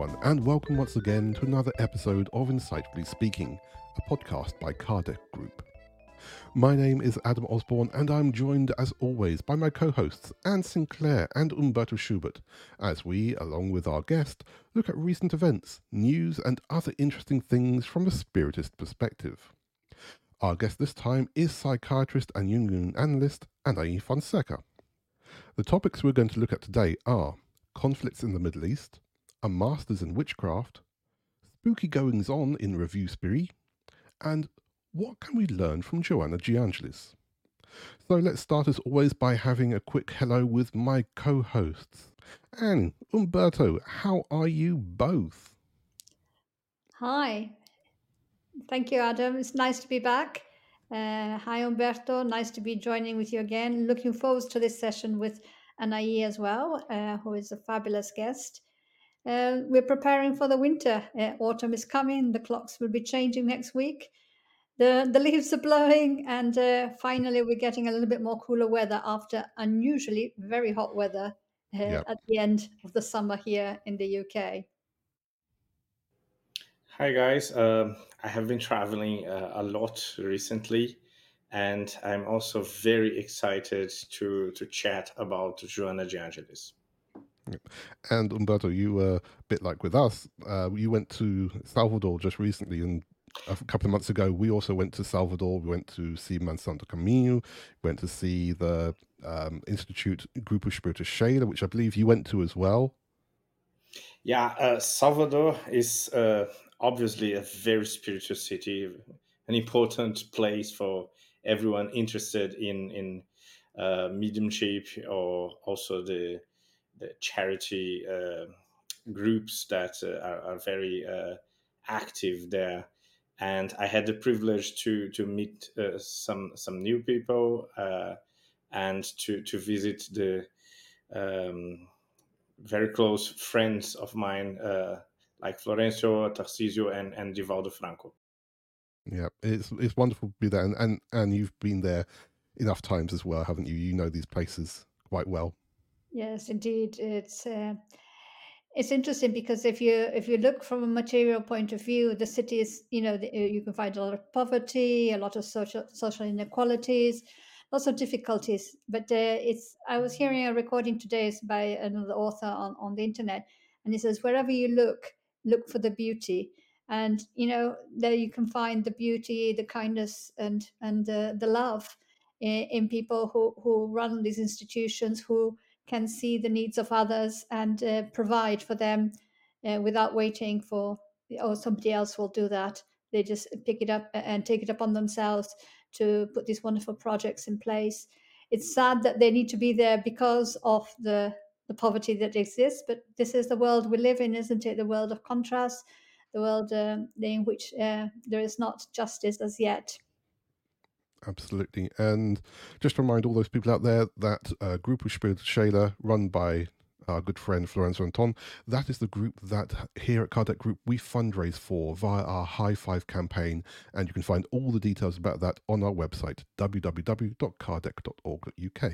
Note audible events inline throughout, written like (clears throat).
Everyone, and welcome once again to another episode of Insightfully Speaking, a podcast by Kardec Group. My name is Adam Osborne, and I'm joined, as always, by my co hosts, Anne Sinclair and Humberto Schubert, as we, along with our guest, look at recent events, news, and other interesting things from a spiritist perspective. Our guest this time is psychiatrist and Jungian analyst Anahy Fonseca. The topics we're going to look at today are conflicts in the Middle East, a master's in witchcraft, spooky goings on in Revue Spirite, and what can we learn from Joanna De Angelis? So let's start as always by having a quick hello with my co hosts. Anne, Humberto, how are you both? Hi. Thank you, Adam. It's nice to be back. Uh, hi, Humberto. Nice to be joining with you again. Looking forward to this session with Anahy as well, uh, who is a fabulous guest. Uh, we're preparing for the winter. Uh, autumn is coming. The clocks will be changing next week. The, the leaves are blowing, and uh, finally, we're getting a little bit more cooler weather after unusually very hot weather uh, Yep. at the end of the summer here in the UK. Hi guys, um, I have been traveling uh, a lot recently, and I'm also very excited to to chat about Joanna De Angelis. And Humberto, you were a bit like with us. Uh, you went to Salvador just recently, and a couple of months ago, we also went to Salvador. We went to see Mansão do Caminho, went to see the um, Institute Grupo Espírito Sheila, which I believe you went to as well. Yeah, uh, Salvador is uh, obviously a very spiritual city, an important place for everyone interested in in uh, mediumship or also the the charity uh, groups that uh, are, are very uh, active there. And I had the privilege to to meet uh, some some new people uh, and to to visit the um, very close friends of mine uh, like Florencio, Tarcisio, and and Divaldo Franco. Yeah, it's it's wonderful to be there, and and, and you've been there enough times as well, haven't you? You know these places quite well. Yes, indeed. It's uh, it's interesting because if you if you look from a material point of view, the city is you know the, you can find a lot of poverty, a lot of social social inequalities, lots of difficulties. But uh, it's I was hearing a recording today by another author on on the internet, and he says wherever you look, look for the beauty, and you know there you can find the beauty, the kindness, and and uh, the love in, in people who who run these institutions who can see the needs of others and uh, provide for them uh, without waiting for oh somebody else will do that. They just pick it up and take it upon themselves to put these wonderful projects in place. It's sad that they need to be there because of the the poverty that exists but this is the world we live in isn't it? The world of contrast the world um, in which uh, there is not justice as yet Absolutely. And just to remind all those people out there that uh, Spirit Shayla, run by our good friend Florencio Anton, that is the group that here at Kardec Group we fundraise for via our High Five campaign. And you can find all the details about that on our website, www.kardec.org.uk.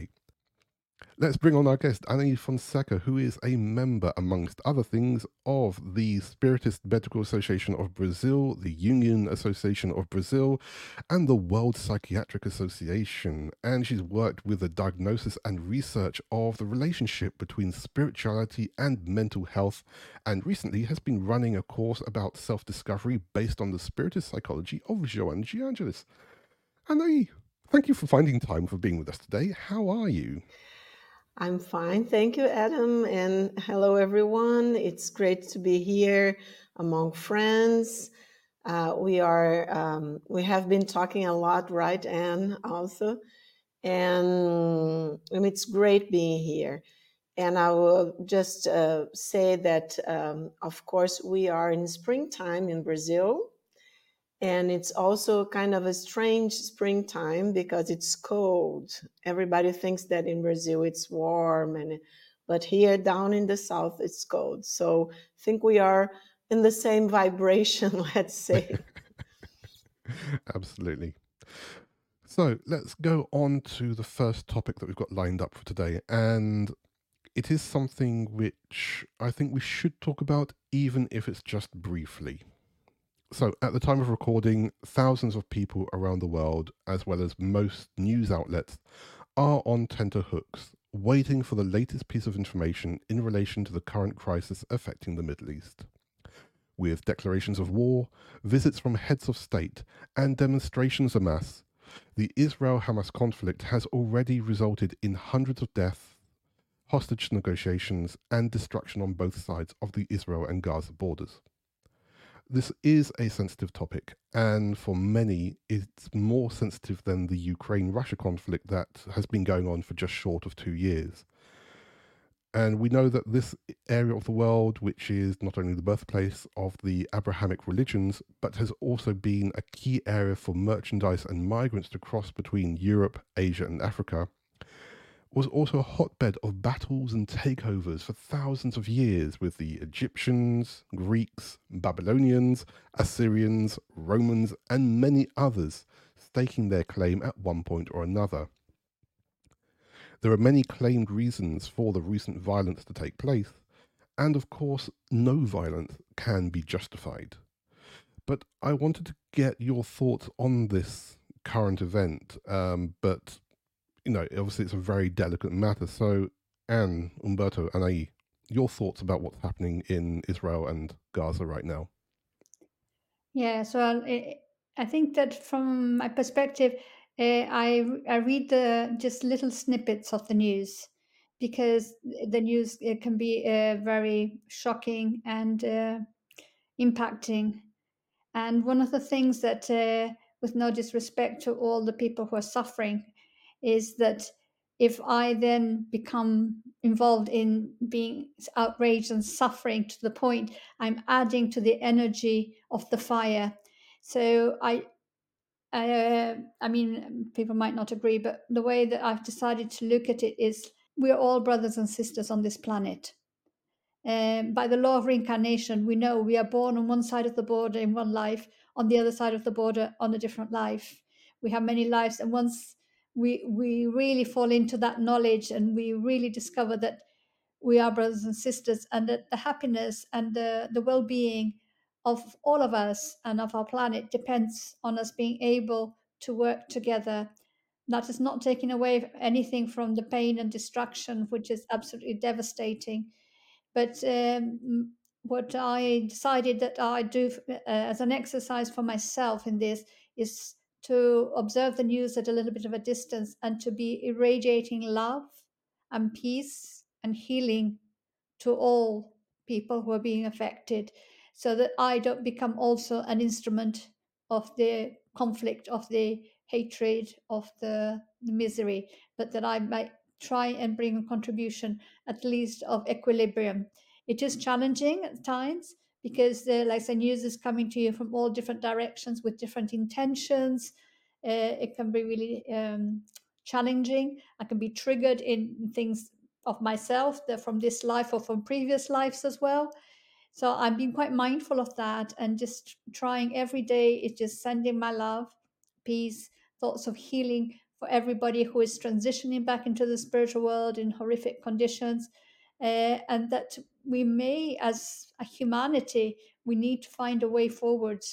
Let's bring on our guest, Anaïs Fonseca, who is a member, amongst other things, of the Spiritist Medical Association of Brazil, the Union Association of Brazil, and the World Psychiatric Association. And she's worked with the diagnosis and research of the relationship between spirituality and mental health, and recently has been running a course about self discovery based on the Spiritist psychology of Joanna De Angelis. Anaïs, thank you for finding time for being with us today. How are you? I'm fine. Thank you, Adam. And hello, everyone. It's great to be here among friends. Uh, we are, um, we have been talking a lot, right, Anne, also. And, and it's great being here. And I will just uh, say that, um, of course, we are in springtime in Brazil. And it's also kind of a strange springtime because it's cold. Everybody thinks that in Brazil it's warm and but here down in the south it's cold. So I think we are in the same (laughs) vibration, let's say. (laughs) Absolutely. So let's go on to the first topic that we've got lined up for today. And it is something which I think we should talk about, even if it's just briefly. So, at the time of recording, thousands of people around the world, as well as most news outlets, are on tenterhooks, waiting for the latest piece of information in relation to the current crisis affecting the Middle East. With declarations of war, visits from heads of state, and demonstrations amass, the Israel Hamas conflict has already resulted in hundreds of deaths, hostage negotiations, and destruction on both sides of the Israel and Gaza borders. This is a sensitive topic, and for many, it's more sensitive than the Ukraine Russia conflict that has been going on for just short of two years. And we know that this area of the world, which is not only the birthplace of the Abrahamic religions, but has also been a key area for merchandise and migrants to cross between Europe, Asia, and Africa, was also a hotbed of battles and takeovers for thousands of years with the Egyptians, Greeks, Babylonians, Assyrians, Romans, and many others staking their claim at one point or another. There are many claimed reasons for the recent violence to take place, and of course, no violence can be justified. But I wanted to get your thoughts on this current event, um, but you know, obviously it's a very delicate matter. So, Anne, Humberto, Anahy, your thoughts about what's happening in Israel and Gaza right now? Yeah, so I, I think that from my perspective, uh, I I read the just little snippets of the news because the news it can be uh, very shocking and uh, impacting. And one of the things that, uh, with no disrespect to all the people who are suffering, is that if I then become involved in being outraged and suffering to the point I'm adding to the energy of the fire. So I, I, uh, I mean, people might not agree, but the way that I've decided to look at it is we're all brothers and sisters on this planet. Um, by the law of reincarnation, we know we are born on one side of the border in one life, on the other side of the border on a different life. We have many lives, and once we we really fall into that knowledge and we really discover that we are brothers and sisters and that the happiness and the, the well-being of all of us and of our planet depends on us being able to work together. That is not taking away anything from the pain and destruction which is absolutely devastating. But um, what i decided that i do uh, as an exercise for myself in this is to observe the news at a little bit of a distance and to be irradiating love and peace and healing to all people who are being affected so that I don't become also an instrument of the conflict, of the hatred, of the, the misery, but that I might try and bring a contribution at least of equilibrium. It is challenging at times because the like say news is coming to you from all different directions with different intentions. Uh, it can be really um, challenging. I can be triggered in things of myself that from this life or from previous lives as well. So I've been quite mindful of that and just trying every day is just sending my love peace thoughts of healing for everybody who is transitioning back into the spiritual world in horrific conditions. Uh, and that we may, as a humanity, we need to find a way forward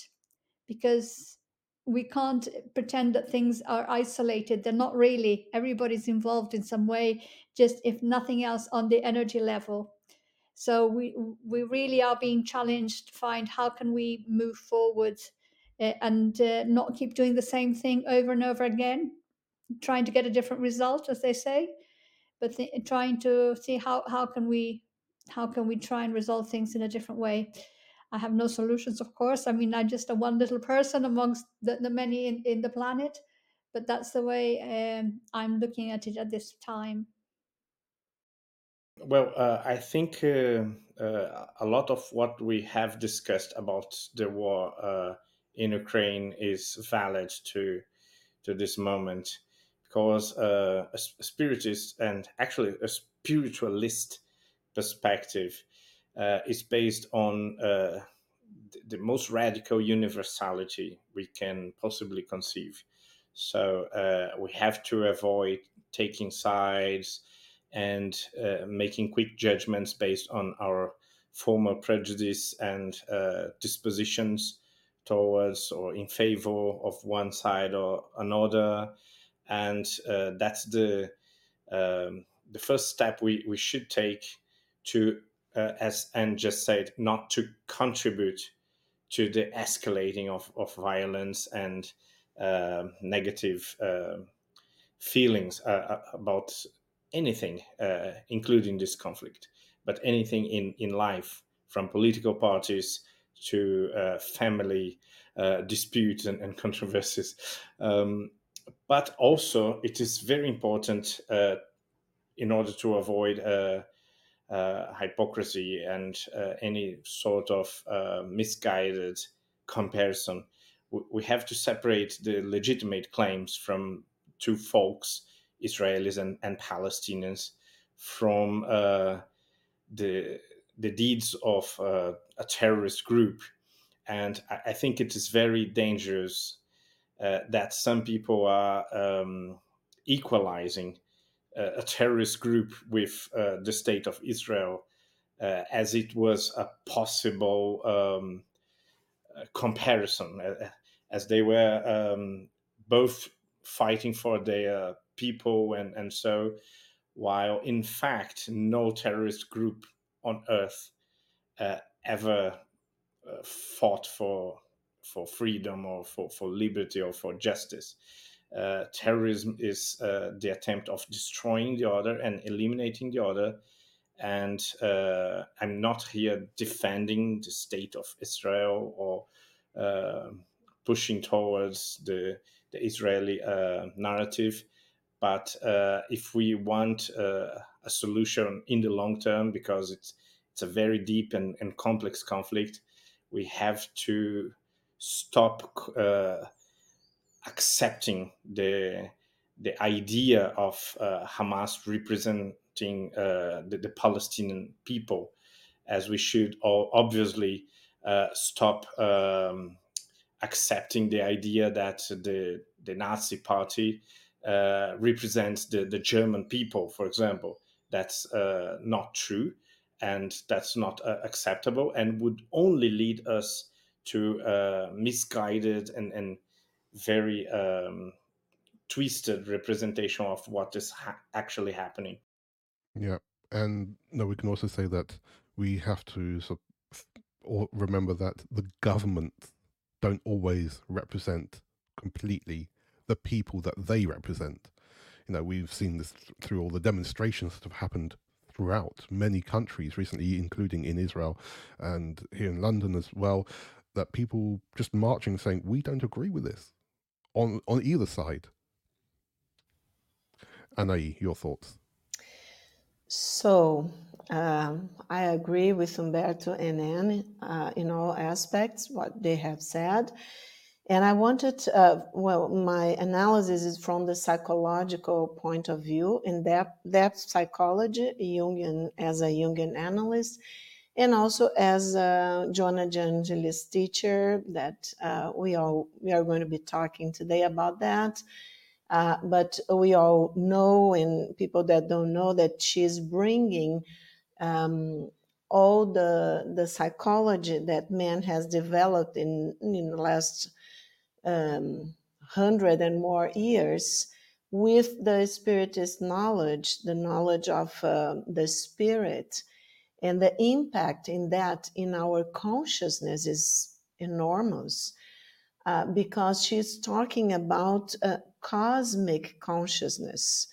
because we can't pretend that things are isolated. They're not really. Everybody's involved in some way, just if nothing else on the energy level. So we we really are being challenged to find how can we move forward uh, and uh, not keep doing the same thing over and over again, trying to get a different result, as they say, but th- trying to see how how can we how can we try and resolve things in a different way? I have no solutions of course. I mean i'm just a one little person amongst the, the many in, in the planet but that's the way um, i'm looking at it at this time. Well uh, i think uh, uh, a lot of what we have discussed about the war uh, in ukraine is valid to to this moment because uh, a spiritist and actually a spiritualist perspective uh, is based on uh, the most radical universality we can possibly conceive. So uh, we have to avoid taking sides and uh, making quick judgments based on our former prejudice and uh, dispositions towards or in favor of one side or another. And uh, that's the um, the first step we, we should take to, uh, as Anne just said, not to contribute to the escalating of, of violence and uh, negative uh, feelings uh, uh, about anything, uh, including this conflict, but anything in, in life, from political parties to family disputes and, and (laughs) controversies. Um, but also, it is very important in order to avoid uh, uh, hypocrisy and uh, any sort of misguided comparison. We have to separate the legitimate claims from two folks, Israelis and, and Palestinians, from uh, the the deeds of uh, a terrorist group. And I, I, think it is very dangerous uh, that some people are um, equalizing uh, a terrorist group with uh, the state of Israel uh, as it was a possible um, comparison, as they were um, both fighting for their people and, and so while in fact no terrorist group on earth uh, ever uh, fought for for freedom or for, for liberty or for justice. Uh, terrorism is uh, the attempt of destroying the other and eliminating the other. And uh, I'm not here defending the state of Israel or uh, pushing towards the the Israeli uh, narrative. But uh, if we want a solution in the long term, because it's it's a very deep and, and complex conflict, we have to stop accepting the the idea of uh, Hamas representing uh, the, the, Palestinian people, as we should all obviously stop um, accepting the idea that the the Nazi Party uh, represents the the German people, for example. That's uh, not true, and that's not uh, acceptable, and would only lead us to uh, misguided and and very um, twisted representation of what is ha- actually happening. Yeah, and we can also say that we have to sort of or remember that the government don't always represent completely the people that they represent. You know, we've seen this th- through all the demonstrations that have happened throughout many countries recently, including in Israel and here in London as well, that people just marching saying, we don't agree with this on, on either side. Anahy, your thoughts? So, um, I agree with Humberto and Anne uh, in all aspects, what they have said. And I wanted, uh, well, my analysis is from the psychological point of view, in depth, depth psychology, Jungian, as a Jungian analyst, and also as a Joanna De Angelis teacher, that uh, we, all, we are going to be talking today about that. Uh, but we all know, and people that don't know, that she's bringing um, all the the psychology that man has developed in in the last um, hundred and more years with the spiritist knowledge, the knowledge of uh, the spirit, and the impact in that in our consciousness is enormous. Uh, because she's talking about cosmic consciousness.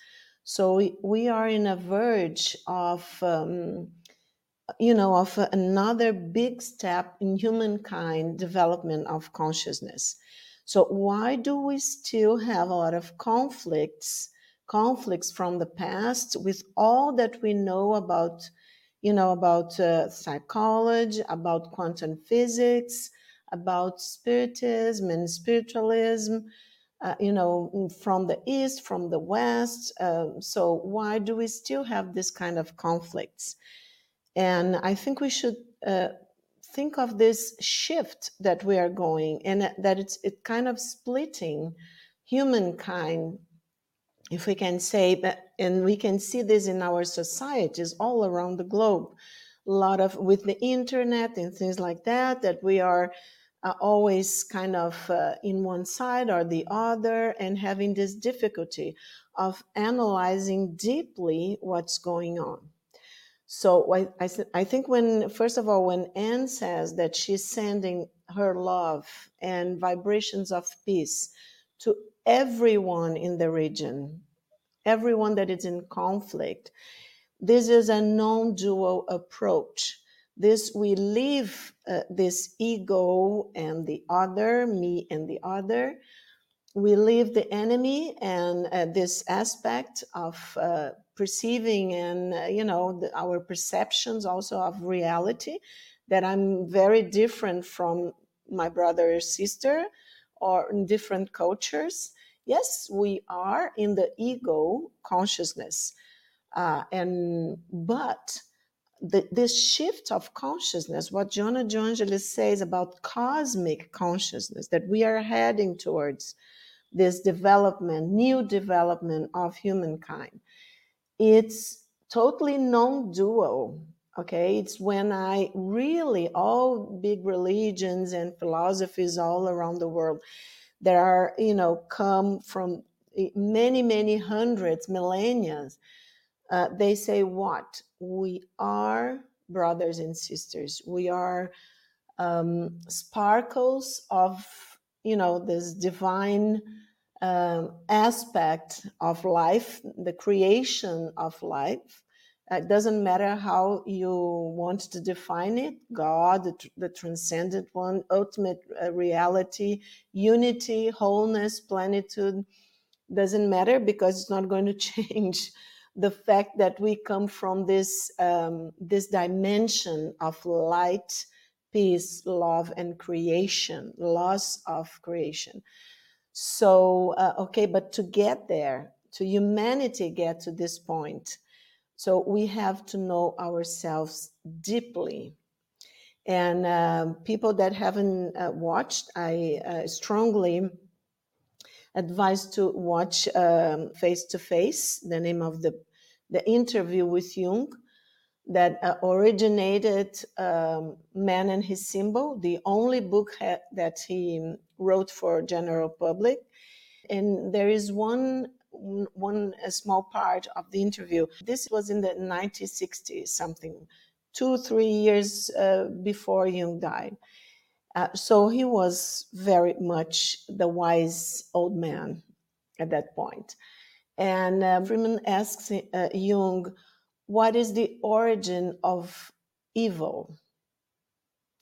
So we, we are in a verge of, um, you know, of another big step in humankind development of consciousness. So why do we still have a lot of conflicts, conflicts from the past with all that we know about, you know, about uh, psychology, about quantum physics, about spiritism and spiritualism, uh, you know, mm, from the east, from the west. Uh, so why do we still have this kind of conflicts? And I think we should uh, think of this shift that we are going, and that it's it kind of splitting humankind, if we can say that and we can see this in our societies all around the globe. A lot of with the internet and things like that, that we are uh, always kind of uh, in one side or the other and having this difficulty of analyzing deeply what's going on. So I, I, I think when, first of all, when Anne says that she's sending her love and vibrations of peace to everyone in the region, everyone that is in conflict, this is a non-dual approach. This we leave uh, this ego and the other, me and the other. We leave the enemy and uh, this aspect of uh, perceiving and uh, you know the, our perceptions also of reality that i'm very different from my brother or sister or in different cultures yes we are in the ego consciousness uh, and but the, this shift of consciousness what Joanna Angelis says about cosmic consciousness that we are heading towards this development new development of humankind it's totally non-dual okay? It's when i really all big religions and philosophies all around the world that are you know come from many many hundreds millennia uh, they say what we are brothers and sisters we are um, sparkles of you know this divine um, aspect of life, the creation of life. It doesn't matter how you want to define it God, the, the transcendent one, ultimate uh, reality, unity, wholeness, plenitude doesn't matter because it's not going to (laughs) change the fact that we come from this um, this dimension of light peace love and creation loss of creation. So, uh, okay, but to get there, to humanity get to this point, so we have to know ourselves deeply. And um, people that haven't uh, watched, I uh, strongly advise to watch Face to Face, the name of the, the interview with Jung that uh, originated um, Man and His Symbol, the only book ha- that he wrote for general public. And there is one one small part of the interview. This was in the 1960s, something, two three years uh, before Jung died. Uh, so he was very much the wise old man at that point. And uh, Freeman asks uh, Jung what is the origin of evil?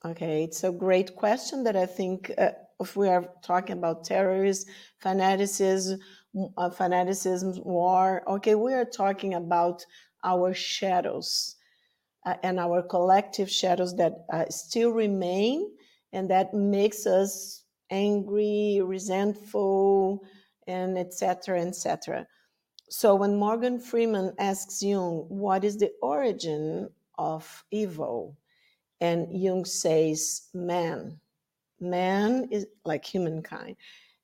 Okay, it's a great question that I think uh, if we are talking about terrorism, fanaticism, uh, fanaticism, war, okay, we are talking about our shadows uh, and our collective shadows that uh, still remain and that makes us angry, resentful, and etc. etc. So when Morgan Freeman asks Jung, what is the origin of evil? And Jung says, man. Man is like humankind,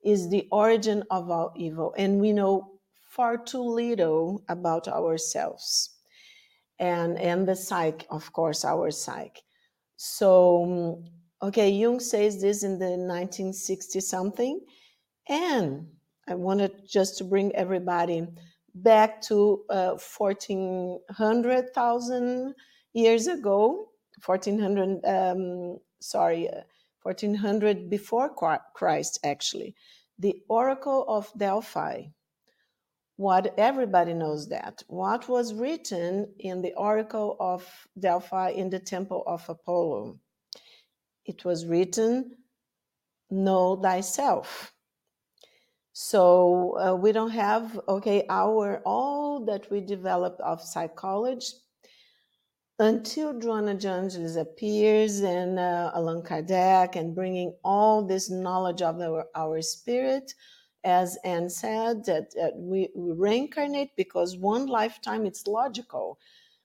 is the origin of our evil. And we know far too little about ourselves and, and the psyche, of course, our psyche. So, okay, Jung says this in the 1960 something. And I wanted just to bring everybody back to uh, 1400,000 years ago, 1400, um, sorry, uh, 1400 before Christ, actually. The Oracle of Delphi. What everybody knows that. What was written in the Oracle of Delphi in the Temple of Apollo? It was written, Know thyself so uh, we don't have okay our all that we developed of psychology until Joanna de Angelis appears and uh, Allan Kardec and bringing all this knowledge of our, our spirit, as Anne said, that, that we, we reincarnate because one lifetime it's logical.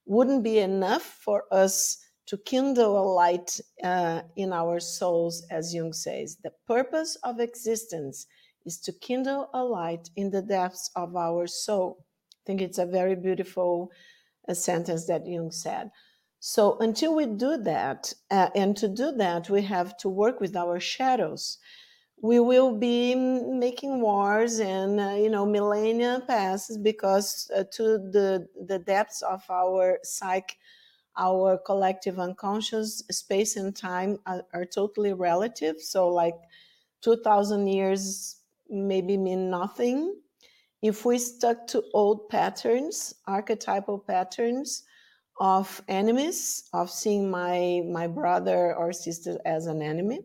Wouldn't be enough for us to kindle a light uh, in our souls, as Jung says. The purpose of existence is to kindle a light in the depths of our soul. I think it's a very beautiful uh, sentence that Jung said. So until we do that, uh, and to do that, we have to work with our shadows. We will be making wars, and uh, you know, millennia passes because uh, to the the depths of our psyche, our collective unconscious, space and time are, are totally relative. So, like two thousand years maybe mean nothing if we stuck to old patterns, archetypal patterns of enemies, of seeing my my brother or sister as an enemy,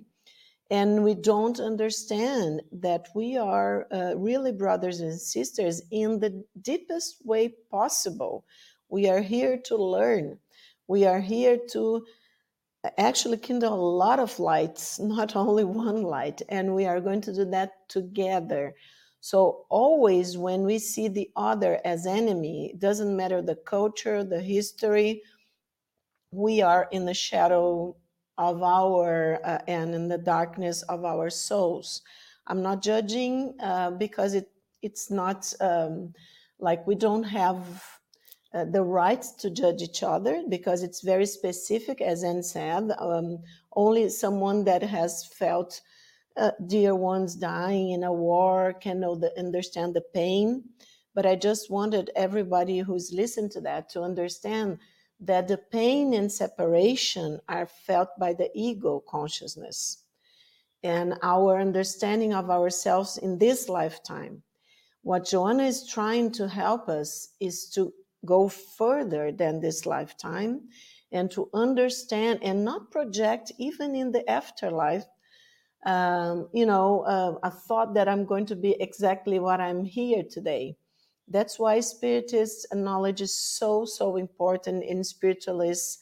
and we don't understand that we are uh, really brothers and sisters in the deepest way possible. We are here to learn. We are here to actually kindle a lot of lights, (laughs) not only one light, and we are going to do that together. So always when we see the other as enemy, it doesn't matter the culture, the history, we are in the shadow of our uh, and in the darkness of our souls. I'm not judging uh, because it it's not um, like we don't have uh, the right to judge each other because it's very specific, as Anne said. Um, only someone that has felt uh, dear ones dying in a war can know the, understand the pain. But I just wanted everybody who's listened to that to understand that the pain and separation are felt by the ego consciousness and our understanding of ourselves in this lifetime. What Joanna is trying to help us is to go further than this lifetime and to understand and not project even in the afterlife um, you know, uh, a thought that I'm going to be exactly what I'm here today. That's why spiritist knowledge is so, so important in spiritualist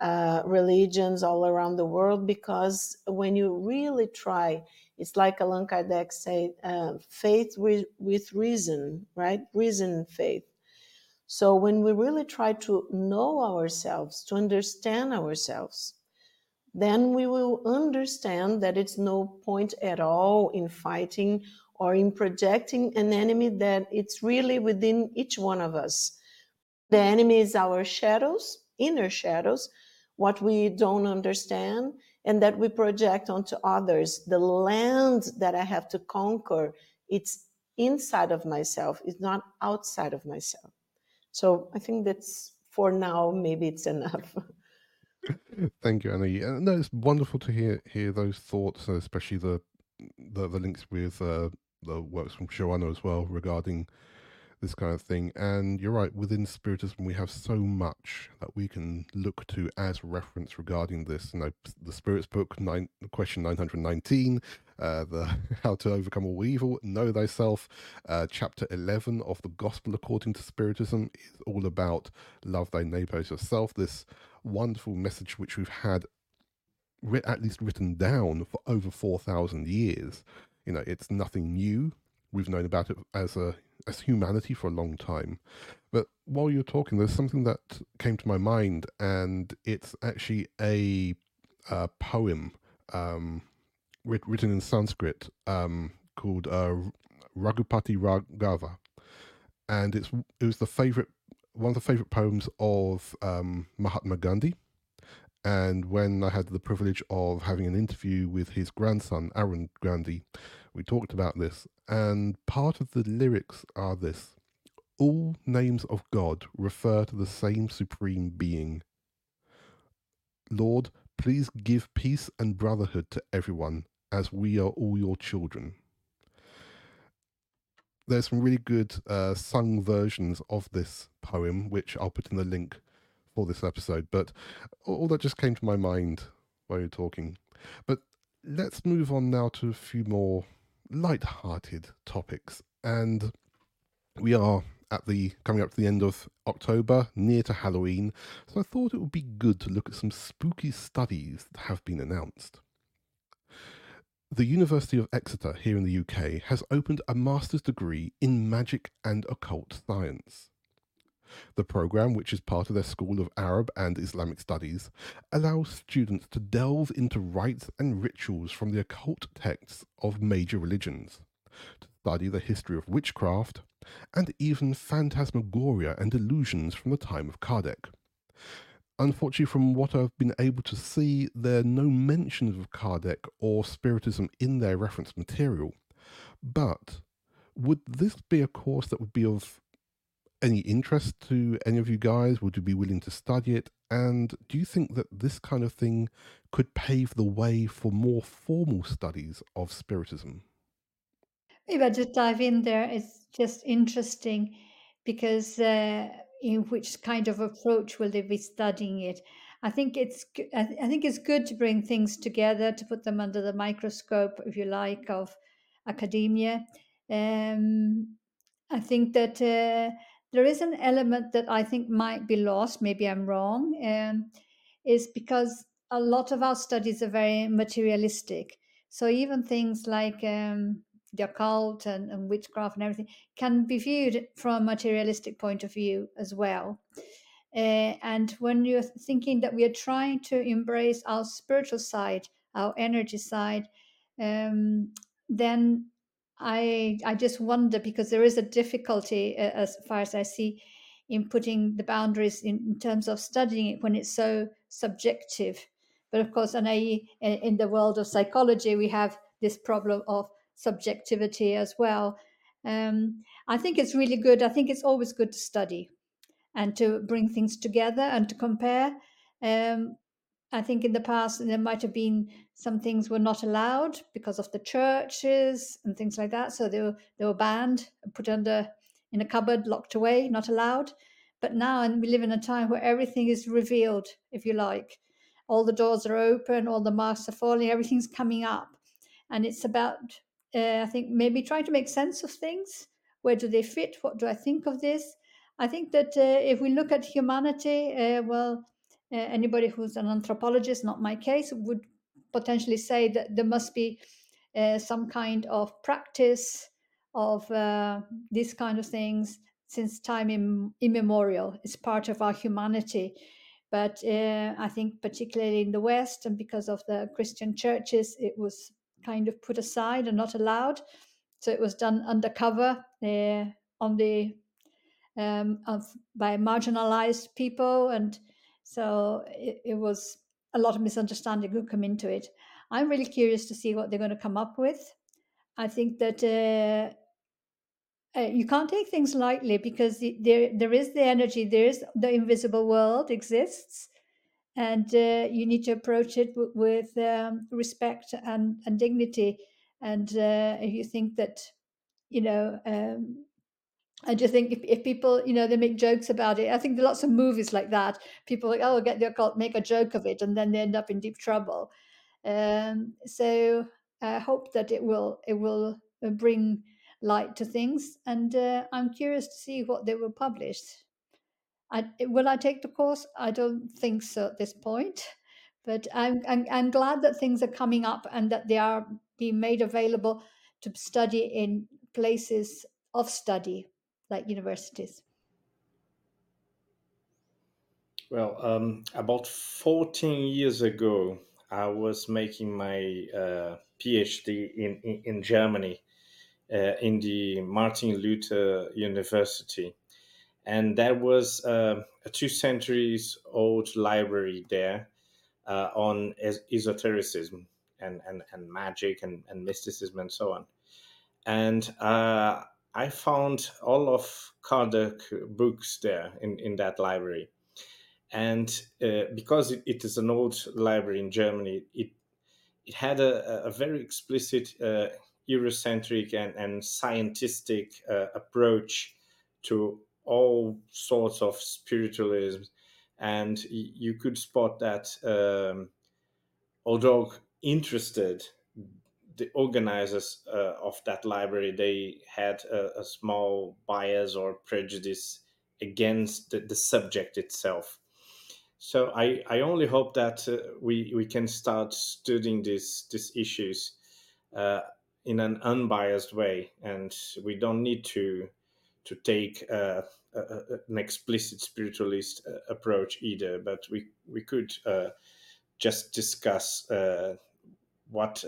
uh, religions all around the world because when you really try, it's like Allan Kardec said, uh, faith with, with reason, right? Reason faith. So when we really try to know ourselves, to understand ourselves, then we will understand that it's no point at all in fighting or in projecting an enemy that it's really within each one of us. The enemy is our shadows, inner shadows, what we don't understand, and that we project onto others. The land that I have to conquer, it's inside of myself, it's not outside of myself. So I think that's for now, maybe it's enough. (laughs) Thank you, Annie. Uh, no, it's wonderful to hear hear those thoughts, uh, especially the the, the links with uh, the works from Joanna as well regarding this kind of thing. And you're right, within Spiritism, we have so much that we can look to as reference regarding this. You know, the Spirits book, nine, question 919, uh, the (laughs) How to Overcome All Evil, Know Thyself, uh, chapter 11 of the Gospel according to Spiritism is all about love thy neighbor as yourself. This wonderful message which we've had at least written down for over 4,000 years. You know, it's nothing new. We've known about it as a as humanity for a long time. But while you're talking, there's something that came to my mind, and it's actually a, a poem um, writ- written in Sanskrit um, called uh, Raghupati Raghava, and it's it was the favorite one of the favorite poems of um, Mahatma Gandhi. And when I had the privilege of having an interview with his grandson, Arun Gandhi, we talked about this. And part of the lyrics are this All names of God refer to the same supreme being. Lord, please give peace and brotherhood to everyone, as we are all your children there's some really good uh, sung versions of this poem, which I'll put in the link for this episode. But all that just came to my mind while you're talking. But let's move on now to a few more light-hearted topics. And we are at the coming up to the end of October, near to Halloween. So I thought it would be good to look at some spooky studies that have been announced. The University of Exeter here in the UK has opened a master's degree in magic and occult science. The program, which is part of their School of Arab and Islamic Studies, allows students to delve into rites and rituals from the occult texts of major religions, to study the history of witchcraft, and even phantasmagoria and illusions from the time of Kardec. Unfortunately, from what I've been able to see, there are no mentions of Kardec or Spiritism in their reference material. But would this be a course that would be of any interest to any of you guys? Would you be willing to study it? And do you think that this kind of thing could pave the way for more formal studies of Spiritism? Maybe I just dive in there. It's just interesting because uh, in which kind of approach will they be studying it? I think it's I, think it's good to bring things together to put them under the microscope, if you like, of academia. Um, I think that uh, there is an element that I think might be lost. Maybe I'm wrong. Um, is because a lot of our studies are very materialistic. So even things like um, the occult and, and witchcraft and everything can be viewed from a materialistic point of view as well. Uh, and when you're thinking that we are trying to embrace our spiritual side, our energy side, um, then I I just wonder because there is a difficulty uh, as far as I see in putting the boundaries in, in, terms of studying it when it's so subjective. But of course, and I, in the world of psychology, we have this problem of subjectivity as well. Um, I think it's really good. I think it's always good to study and to bring things together and to compare. Um, I think in the past there might have been some things were not allowed because of the churches and things like that. So they were they were banned, put under in a cupboard, locked away, not allowed. But now, and we live in a time where everything is revealed, if you like. All the doors are open, all the masks are falling, everything's coming up, and it's about uh, I think maybe trying to make sense of things. Where do they fit? What do I think of this? I think that uh, if we look at humanity, uh, well, uh, anybody who's an anthropologist, not my case, would potentially say that there must be uh, some kind of practice of uh, these kind of things since time Im- immemorial. It's part of our humanity. But I think, particularly in the West, and because of the Christian churches, it was kind of put aside and not allowed. So it was done undercover uh, on the um, of by marginalized people, and so it, it, was a lot of misunderstanding who come into it. I'm really curious to see what they're going to come up with. I think that uh, uh, you can't take things lightly because there there is the energy, there is the invisible world exists, and uh, you need to approach it w- with um, respect and, and dignity. And uh, if you think that, you know, um, I just think if, if people, you know, they make jokes about it. I think there are lots of movies like that. People like, oh, get the occult, make a joke of it, and then they end up in deep trouble. Um, so I hope that it will it will uh, bring light to things, and uh, I'm curious to see what they will publish. I, will I take the course? I don't think so at this point, but I'm, I'm, I'm glad that things are coming up and that they are being made available to study in places of study like universities. Well, um, about 14 years ago, I was making my uh, PhD in, in, in Germany uh, in the Martin Luther University and there was uh, a two centuries old library there uh, on es- esotericism and, and, and magic and, and mysticism and so on. And uh, I found all of Kardec books there in, in that library. And uh, because it, it is an old library in Germany, it, it had a, a very explicit uh, Eurocentric and, and scientific uh, approach to all sorts of spiritualism, and you could spot that um, although interested, the organizers uh, of that library they had a, a, small bias or prejudice against the, the subject itself. So I, I only hope that uh, we, we can start studying these these issues uh, in an unbiased way, and we don't need to to take a, a, an explicit spiritualist uh, approach either, but we we could uh, just discuss uh, what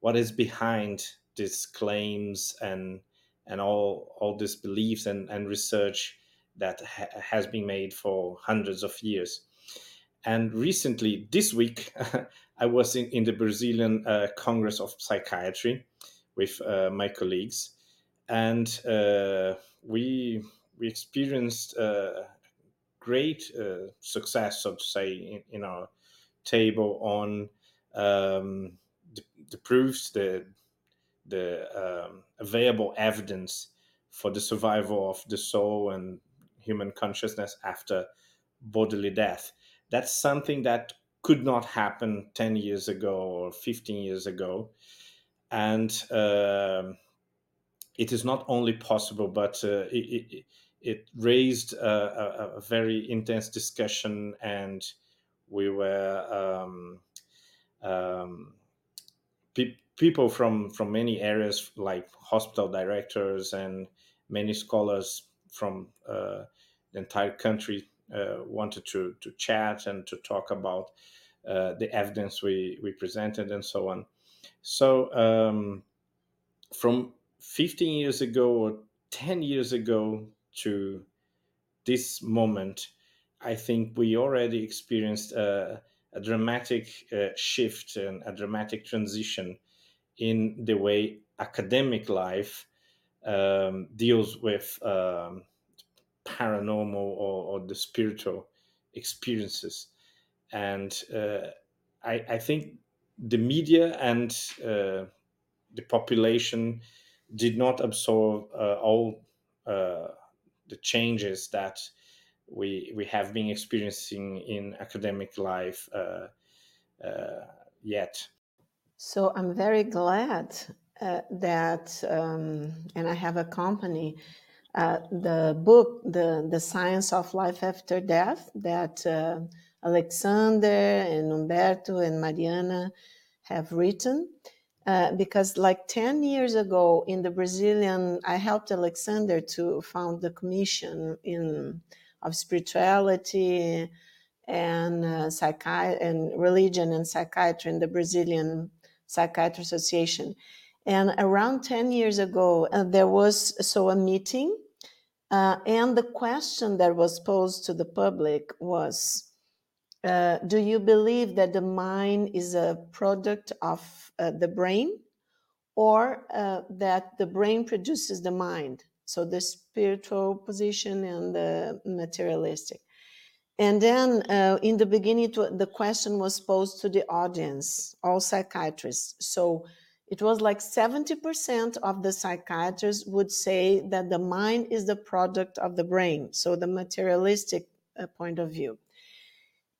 what is behind these claims and and all all these beliefs and, and research that ha- has been made for hundreds of years. And recently, this week, (laughs) I was in, in the Brazilian uh, Congress of Psychiatry with uh, my colleagues, and uh, we we experienced uh, great uh, success, so to say, in, in our table on um, the, the, proofs, the the um, available evidence for the survival of the soul and human consciousness after bodily death. That's something that could not happen 10 years ago or 15 years ago. And uh, it is not only possible, but uh, it, it, it, raised a, a, very intense discussion, and we were um, um, pe- people from, from many areas, like hospital directors and many scholars from uh, the entire country uh, wanted to to chat and to talk about uh, the evidence we we presented and so on. So um, from 15 years ago or 10 years ago to this moment, I think we already experienced a, a dramatic uh, shift and a dramatic transition in the way academic life um, deals with um, paranormal or, or the spiritual experiences. And uh, I, I, think the media and uh, the population did not absorb uh, all uh, the changes that we we have been experiencing in academic life uh, uh, yet. So I'm very glad that, um, and I have a company uh, the book, the, the Science of Life After Death, that uh, Alexander and Humberto and Marianna have written. Uh, because like 10 years ago in the Brazilian, I helped Alexander to found the commission in of spirituality and uh, psychi- and religion and psychiatry in the Brazilian Psychiatry Association. And around 10 years ago, uh, there was so a meeting uh, and the question that was posed to the public was uh, Do you believe that the mind is a product of uh, the brain or uh, that the brain produces the mind? So the spiritual position and the materialistic. And then uh, in the beginning, the question was posed to the audience, all psychiatrists. So it was like 70% of the psychiatrists would say that the mind is the product of the brain, so the materialistic uh, point of view.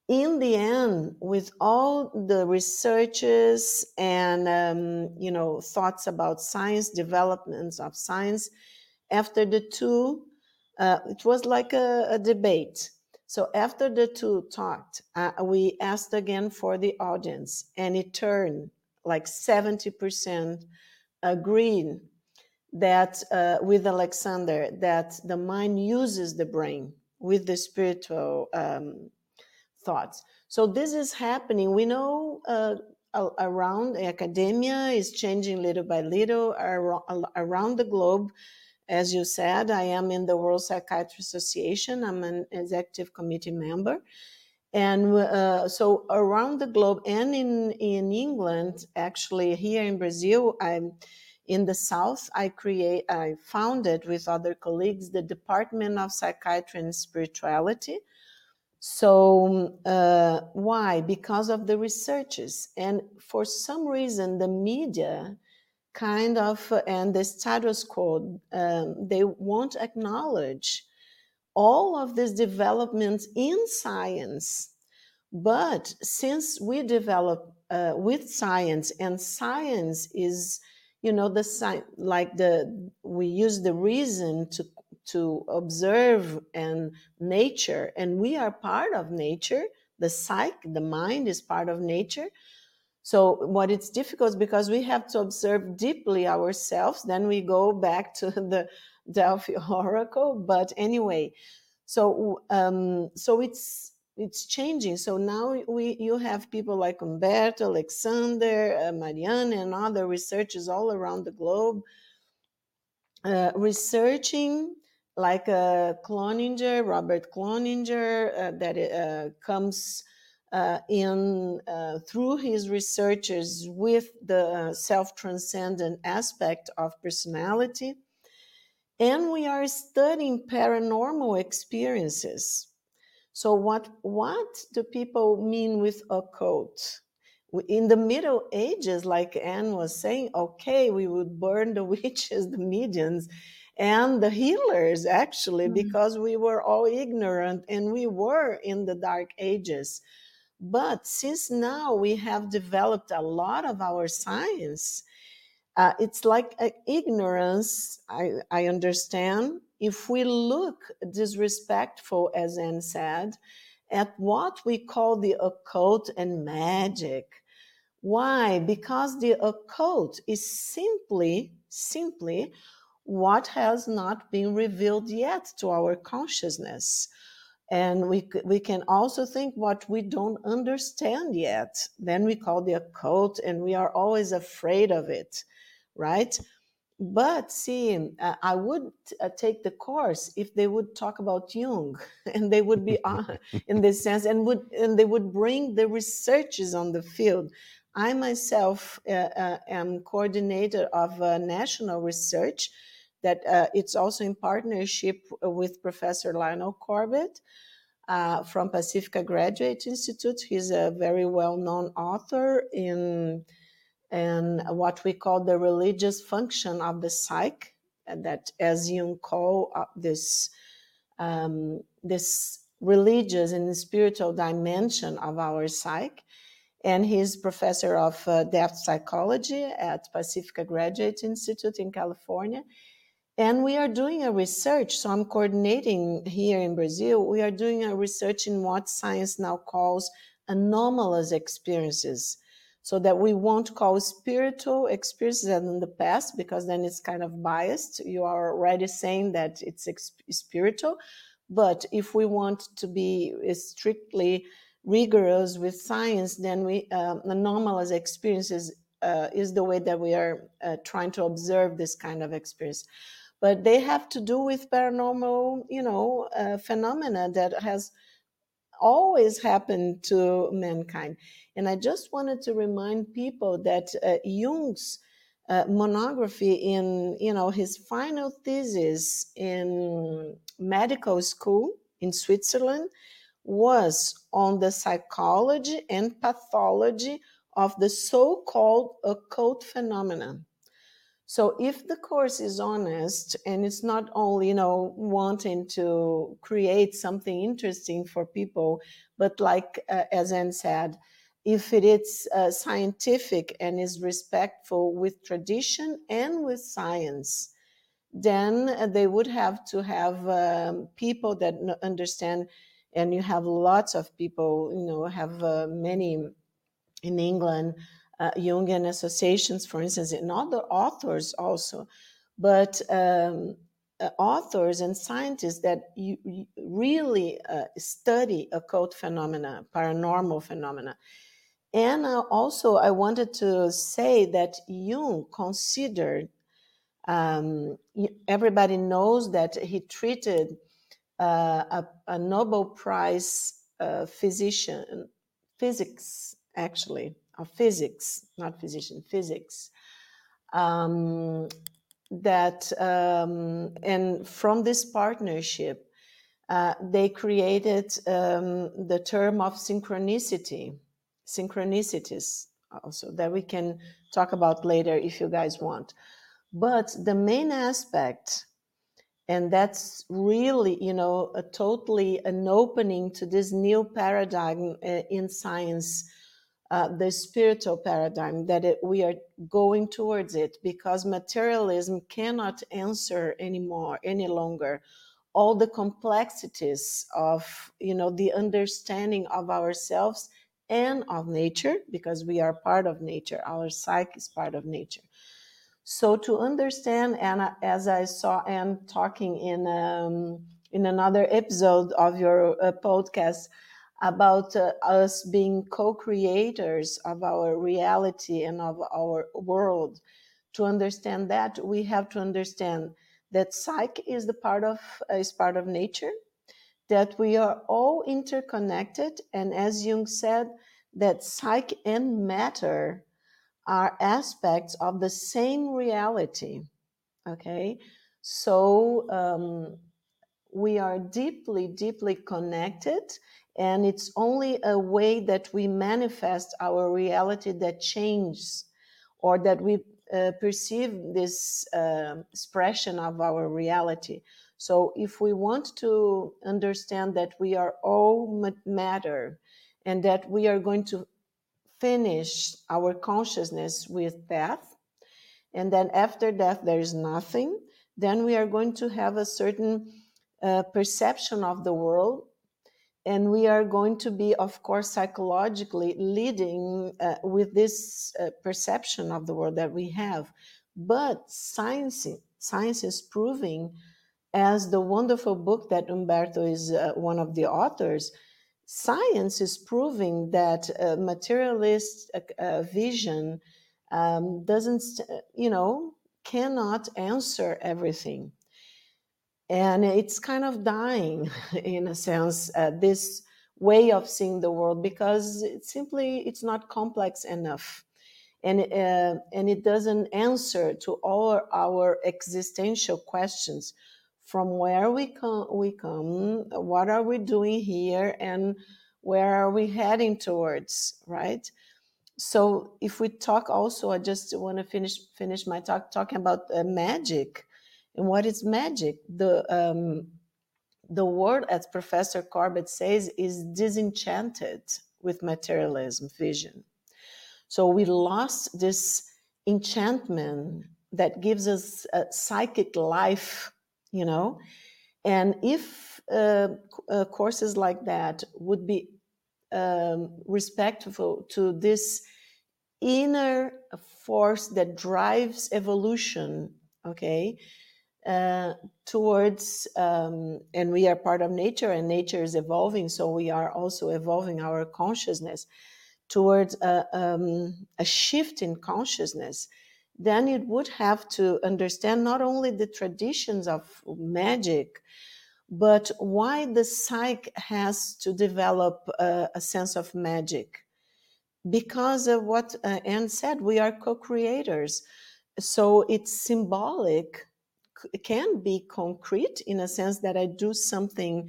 In the end, with all the researches and um, you know thoughts about science, developments of science, after the two, uh, it was like a, a, debate. So after the two talked, uh, we asked again for the audience, and it turned like 70% agreed that uh, with Alexander that the mind uses the brain with the spiritual um, thoughts. So this is happening. We know uh, around academia is changing little by little around the globe. As you said, I am in the World Psychiatry Association. I'm an executive committee member and uh, so around the globe and in in England, actually here in Brazil, I'm in the south. I create, I founded with other colleagues the Department of Psychiatry and Spirituality. So uh, why? Because of the researches, and for some reason, the media kind of and the status quo um, they won't acknowledge all of these developments in science. But since we develop uh, with science, and science is, you know, the science, like the we use the reason to to observe and nature, and we are part of nature. The psyche, the mind, is part of nature. So what it's difficult is because we have to observe deeply ourselves. Then we go back to (laughs) the Delphi Oracle. But anyway, so um, so it's it's changing. So now we you have people like Humberto, Alexander, uh, Marianne, and other researchers all around the globe uh, researching like uh, Cloninger, Robert Cloninger, uh, that uh, comes uh, in uh, through his researches with the self-transcendent aspect of personality. And we are studying paranormal experiences so what what do people mean with occult? In the Middle Ages, like Anne was saying, okay, we would burn the (laughs) witches, the mediums, and the healers actually, mm-hmm. because we were all ignorant and we were in the dark ages. But since now we have developed a lot of our science, uh, it's like ignorance, I, I understand, if we look disrespectful, as Anne said, at what we call the occult and magic. Why? Because the occult is simply, simply what has not been revealed yet to our consciousness. And we, we can also think what we don't understand yet. Then we call the occult, and we are always afraid of it, right? but see uh, i would uh, take the course if they would talk about jung (laughs) and they would be uh, in this sense and would and they would bring the researchers on the field i myself uh, uh am coordinator of national research that uh, it's also in partnership with professor lionel corbett from pacifica graduate institute he's a very well-known author in and what we call the religious function of the psyche, that as Jung call uh, this um, this religious and spiritual dimension of our psyche. And he's professor of uh, depth psychology at Pacifica Graduate Institute in California. And we are doing a research, so I'm coordinating here in Brazil. We are doing a research in what science now calls anomalous experiences. So that we won't call spiritual experiences in the past because then it's kind of biased. You are already saying that it's spiritual. But if we want to be strictly rigorous with science then we uh, anomalous experiences uh, is the way that we are uh, trying to observe this kind of experience but they have to do with paranormal you know uh, phenomena that has always happened to mankind and I just wanted to remind people that uh, Jung's uh, monography in, you know, his final thesis in medical school in Switzerland was on the psychology and pathology of the so-called occult phenomena. So if the course is honest and it's not only, you know, wanting to create something interesting for people, but like uh, as Anne said, if it is uh, scientific and is respectful with tradition and with science, then they would have to have um, people that understand. And you have lots of people, you know, have uh, many in England, uh, Jungian associations, for instance, and other authors also. But um, uh, authors and scientists that you, you really uh, study occult phenomena, paranormal phenomena. And uh, also, I wanted to say that Jung considered, um, everybody knows that he treated uh, a, a, Nobel Prize uh, physician, physics actually, of physics, not physician, physics. Um, that um, and from this partnership, uh, they created um, the term of synchronicity synchronicities also that we can talk about later if you guys want. But the main aspect, and that's really, you know, a totally an opening to this new paradigm uh, in science, uh, the spiritual paradigm that it, we are going towards it because materialism cannot answer anymore, any longer all the complexities of you know the understanding of ourselves and of nature because we are part of nature. Our psyche is part of nature. So to understand, and as I saw Anne talking in um, in another episode of your uh, podcast, about uh, us being co-creators of our reality and of our world. To understand that we have to understand that psyche is the part of uh, is part of nature that we are all interconnected and as jung said that psyche and matter are aspects of the same reality okay? So um, we are deeply deeply connected and it's only a way that we manifest our reality that changes or that we uh, perceive this uh, expression of our reality. So, if we want to understand that we are all matter and that we are going to finish our consciousness with death, and then after death there is nothing, then we are going to have a certain uh, perception of the world and we are going to be of course psychologically leading uh, with this uh, perception of the world that we have. But science science is proving as the wonderful book that Humberto is uh, one of the authors science is proving that materialist uh, uh, vision um, doesn't you know cannot answer everything and it's kind of dying (laughs) in a sense uh, this way of seeing the world because it's simply it's not complex enough. And uh, and it doesn't answer to all our existential questions. From where we come we come what are we doing here and where are we heading towards right? So if we talk also i just want to finish finish my talk talking about uh, magic and what is magic? The um, the word, as Professor Corbett says, is disenchanted with materialism vision. So we lost this enchantment that gives us a psychic life, you know. And if uh, uh, courses like that would be um, respectful to this inner force that drives evolution, okay, uh, towards, um, and we are part of nature, and nature is evolving, so we are also evolving our consciousness towards a, um, a shift in consciousness. Then it would have to understand not only the traditions of magic, but why the psyche has to develop a, a sense of magic. Because of what uh, Anne said, we are co creators. So it's symbolic can be concrete in a sense that I do something.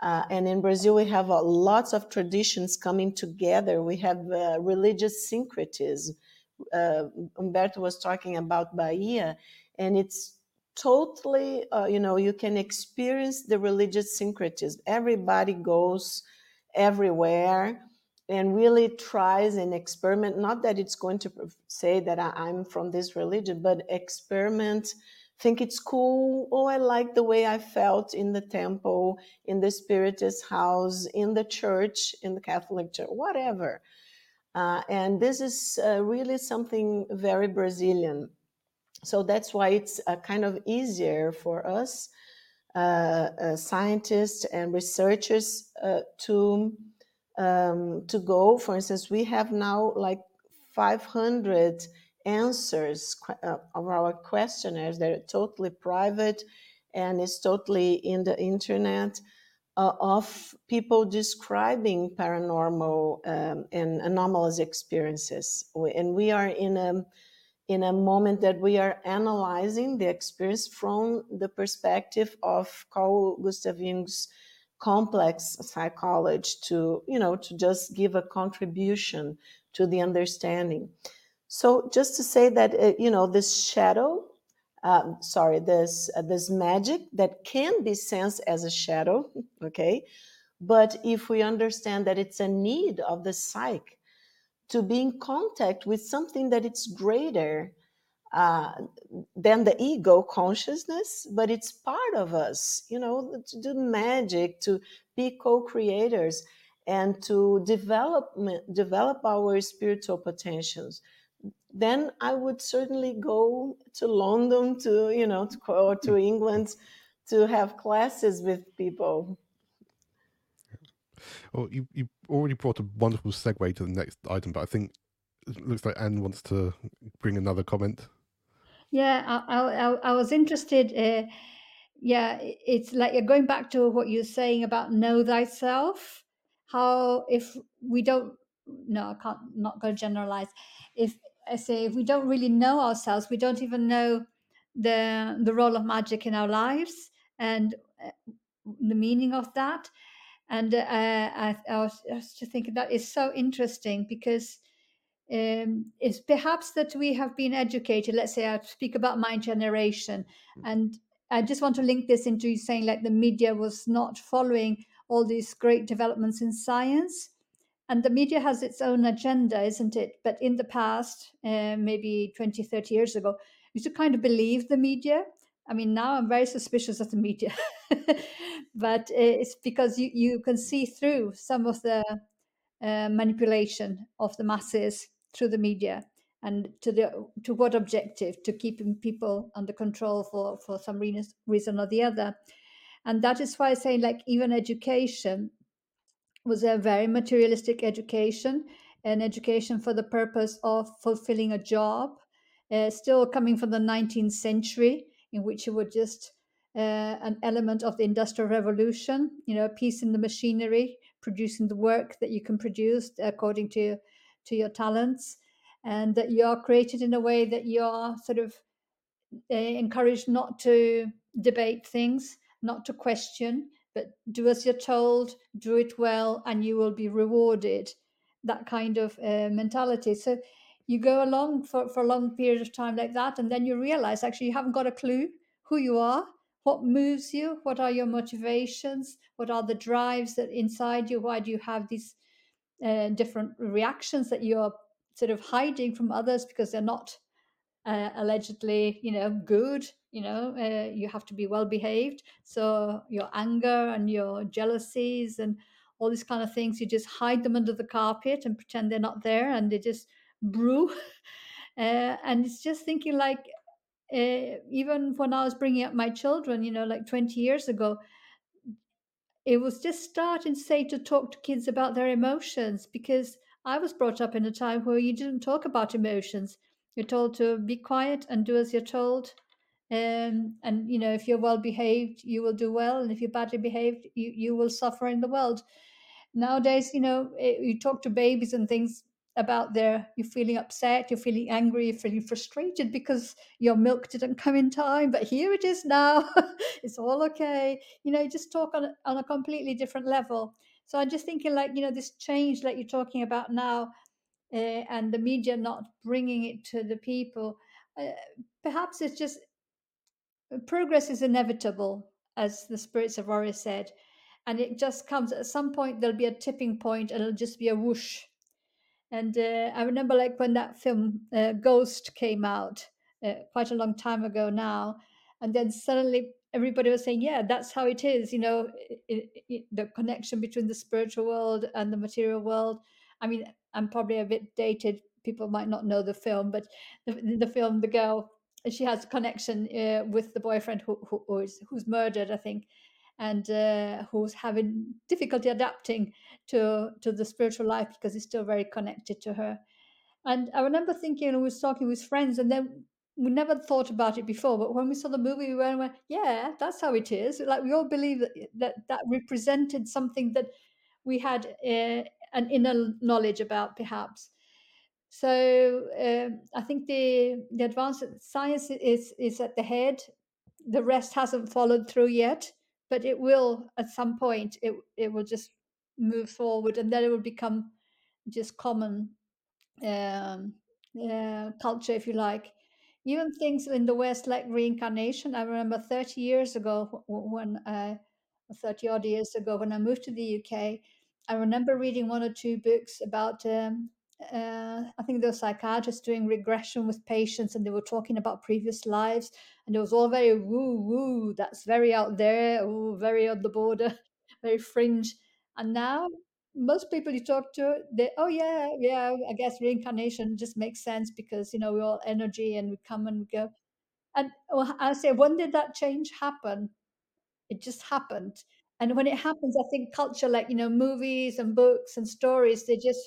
Uh, and in Brazil, we have uh, lots of traditions coming together. We have uh, religious syncretism. Uh, Humberto was talking about Bahia, and it's totally, uh, you know, you can experience the religious syncretism. Everybody goes everywhere and really tries and experiment. Not that it's going to say that I'm from this religion, but experiment think it's cool. Oh, I like the way I felt in the temple, in the spiritist house, in the church, in the Catholic church, whatever. Uh, and this is uh, really something very Brazilian. So that's why it's uh, kind of easier for us, uh, uh, scientists and researchers, uh, to um, to go. For instance, we have now like 500 answers uh, of our questionnaires. They're totally private and it's totally in the internet uh, of people describing paranormal um, and anomalous experiences. And we are in a in a moment that we are analyzing the experience from the perspective of Carl Gustav Jung's complex psychology to you know to just give a contribution to the understanding so just to say that uh, you know this shadow, um, sorry, this uh, this magic that can be sensed as a shadow, (laughs) okay, but if we understand that it's a need of the psyche to be in contact with something that it's greater uh, than the ego consciousness, but it's part of us, you know, to do magic, to be co-creators, and to develop develop our spiritual potentials then I would certainly go to London to, you know, to, or to England to have classes with people. Well, you you already brought a wonderful segue to the next item, but I think it looks like Anne wants to bring another comment. Yeah, I, I, I was interested. Uh, yeah, it's like you're going back to what you're saying about know thyself. How if we don't, no, I can't, not going to generalize. If I say if we don't really know ourselves, we don't even know the the role of magic in our lives and uh, the meaning of that. And uh, I, I, was, I was just thinking that is so interesting because um, it's perhaps that we have been educated. Let's say I speak about my generation, and I just want to link this into saying like the media was not following all these great developments in science. And the media has its own agenda, isn't it? But in the past, uh, maybe 20, 30 years ago, we used to kind of believe the media. I mean, now I'm very suspicious of the media, (laughs) but it's because you, you can see through some of the uh, manipulation of the masses through the media and to the to what objective to keeping people under control for for some reason or the other and that is why i say like even education was a very materialistic education an education for the purpose of fulfilling a job uh, still coming from the 19th century in which it was just uh, an element of the industrial revolution you know a piece in the machinery producing the work that you can produce according to to your talents and that you are created in a way that you are sort of uh, encouraged not to debate things not to question but do as you're told do it well and you will be rewarded. That kind of uh, mentality. So you go along for, for a long period of time like that and then you realize actually you haven't got a clue who you are what moves you what are your motivations what are the drives that inside you why do you have these uh, different reactions that you're sort of hiding from others because they're not uh, allegedly you know good you know uh, you have to be well behaved so your anger and your jealousies and all these kind of things you just hide them under the carpet and pretend they're not there and they just brew (laughs) uh, and it's just thinking like uh, even when i was bringing up my children you know like 20 years ago it was just starting say to talk to kids about their emotions because I was brought up in a time where you didn't talk about emotions. You're told to be quiet and do as you're told. Um, and you know, if you're well behaved, you will do well, and if you're badly behaved, you you will suffer in the world. Nowadays, you know, eh, you talk to babies and things about their you're feeling upset, you're feeling angry, you're feeling frustrated because your milk didn't come in time, but here it is now. (laughs) it's all okay. You know, you just talk on on a completely different level. So I'm just thinking, like you know, this change that you're talking about now, uh, and the media not bringing it to the people. Uh, perhaps it's just progress is inevitable, as the spirits have already said, and it just comes at some point. There'll be a tipping point, and it'll just be a whoosh and uh, I remember like when that film uh, Ghost came out uh, quite a long time ago now, and then suddenly everybody was saying, "Yeah, that's how it is." You know, it, it, the connection between the spiritual world and the material world. I mean, I'm probably a bit dated. People might not know the film, but the, the film, the girl, she has a connection uh, with the boyfriend who, who, who is, who's murdered, I think and uh, who's having difficulty adapting to to the spiritual life because he's still very connected to her. And I remember thinking, I was talking with friends, and then we never thought about it before. But when we saw the movie, we went, "Yeah, that's how it is." Like we all believe that that, that represented something that we had uh, an inner knowledge about, perhaps. So uh, I think the the advanced science is is at the head. The rest hasn't followed through yet but it will at some point it it will just move forward and then it will become just common um, uh, culture if you like even things in the west like reincarnation i remember 30 years ago when i 30 odd years ago when i moved to the uk i remember reading one or two books about um, uh, I think there were psychiatrists doing regression with patients and they were talking about previous lives and it was all very woo woo, that's very out there, ooh, very on the border, (laughs) very fringe. And now most people you talk to, they oh yeah, yeah, I guess reincarnation just makes sense because you know we're all energy and we come and we go. And I say, when did that change happen? It just happened. And when it happens, I think culture, like you know, movies and books and stories, they just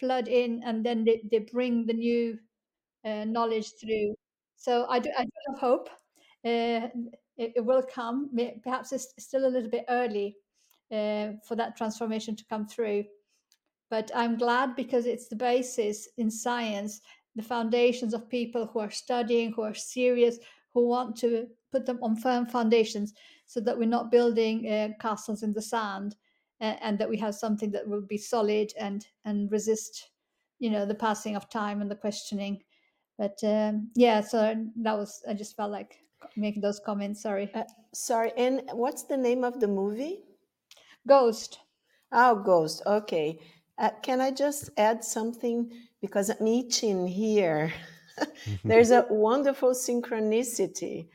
flood in, and then they, they bring the new uh, knowledge through. So I do I do have hope. Uh, it, it, will come. Perhaps it's still a little bit early uh, for that transformation to come through, but I'm glad because it's the basis in science, the foundations of people who are studying, who are serious, who want to put them on firm foundations so that we're not building uh, castles in the sand uh, and that we have something that will be solid and and resist you know the passing of time and the questioning. But um, yeah so that was i just felt like making those comments sorry. Uh, sorry and what's the name of the movie? Ghost. Oh ghost okay. Uh, can i just add something? Because i'm itching here (laughs) there's a wonderful synchronicity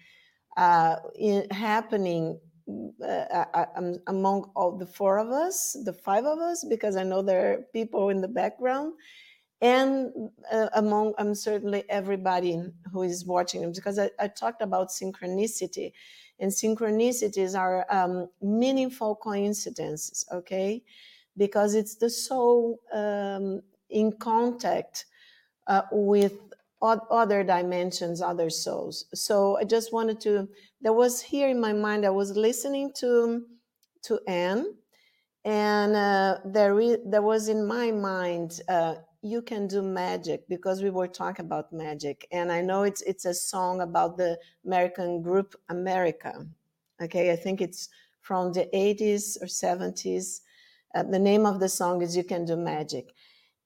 uh, in, happening uh, uh, uh um, among all the four of us, the five of us, because I know there are people in the background, and uh, among um, certainly everybody who is watching because I, I talked about synchronicity, and synchronicities are um, meaningful coincidences, okay? Because it's the soul um, in contact uh, with other dimensions, other souls. So I just wanted to. There was here in my mind. I was listening to to Anne, and uh, there was in my mind. Uh, you can do magic because we were talking about magic, and I know it's it's a song about the American group America. Okay, I think it's from the 80s or 70s. Uh, the name of the song is "You Can Do Magic."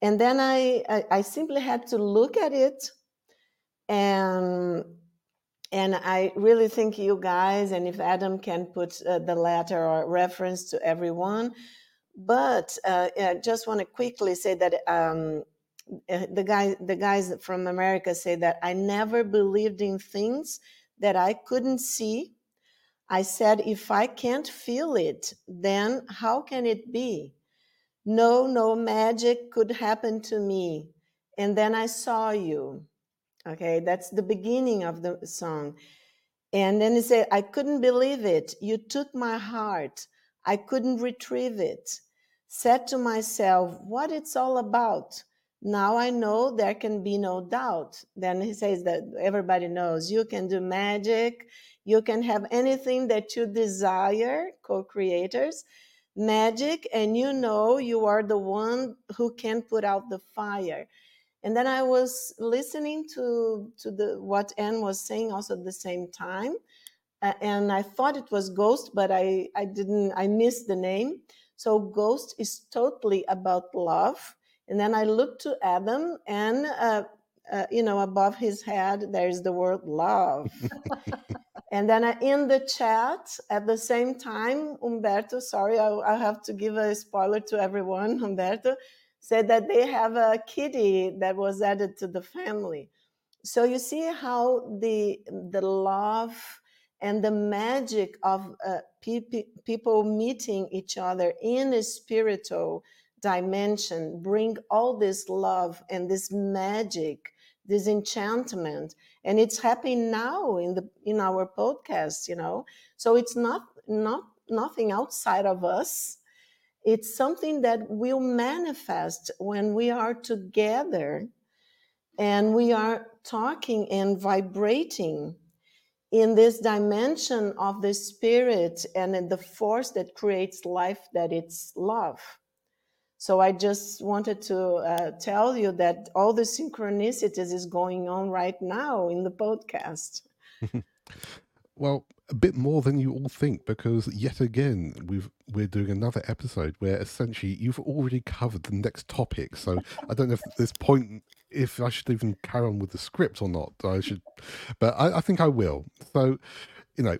And then I, I, I simply had to look at it and and I really think you guys, and if Adam can put uh, the letter or reference to everyone, but uh, I just want to quickly say that um, uh, the guy, the guys from America say that I never believed in things that I couldn't see. I said, if I can't feel it, then how can it be? No, no magic could happen to me. And then I saw you. Okay, that's the beginning of the song. And then he said, I couldn't believe it. You took my heart. I couldn't retrieve it. Said to myself, what it's all about. Now I know there can be no doubt. Then he says that everybody knows you can do magic. You can have anything that you desire, co creators, magic, and you know you are the one who can put out the fire and then i was listening to to the what anne was saying also at the same time uh, and i thought it was ghost but i i didn't i missed the name. So ghost is totally about love. And then i looked to adam and uh, uh, you know above his head there's the word love. (laughs) And then I, in the chat at the same time Humberto sorry I, I have to give a spoiler to everyone (laughs) Humberto said that they have a kitty that was added to the family. So you see how the the love and the magic of uh, pe- people meeting each other in a spiritual dimension bring all this love and this magic this enchantment. And it's happening now in the in our podcast you know? So it's not not nothing outside of us it's something that will manifest when we are together and we are talking and vibrating in this dimension of the spirit and in the force that creates life that it's love. So i just wanted to uh, tell you that all the synchronicities is going on right now in the podcast. (laughs) Well a bit more than you all think because yet again we've we're doing another episode where essentially you've already covered the next topic. So I don't know if this point if I should even carry on with the script or not. I should, but I, I think I will. So you know,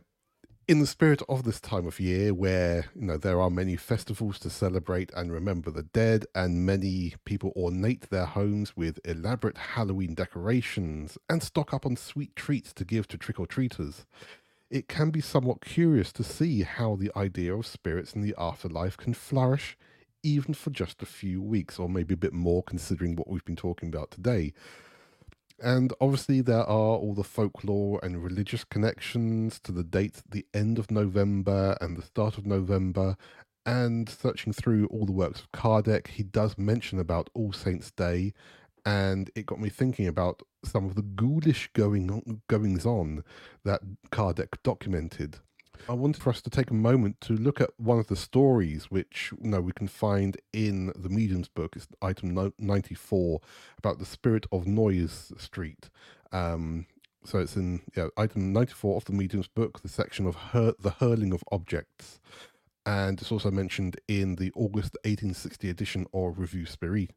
in the spirit of this time of year where you know there are many festivals to celebrate and remember the dead and many people ornate their homes with elaborate halloween decorations and stock up on sweet treats to give to trick-or-treaters it can be somewhat curious to see how the idea of spirits in the afterlife can flourish even for just a few weeks, or maybe a bit more considering what we've been talking about today. And obviously, there are all the folklore and religious connections to the dates at the end of November and the start of November. And searching through all the works of Kardec, he does mention about All Saints' Day, and it got me thinking about some of the ghoulish going goings on that Kardec documented. I wanted for us to take a moment to look at one of the stories which you know we can find in the Medium's book. It's item 94 about the spirit of Noyers Street. Um, so it's in yeah, item 94 of the Medium's book, the section of hur- the hurling of objects. And it's also mentioned in the August 1860 edition of Revue Spirite,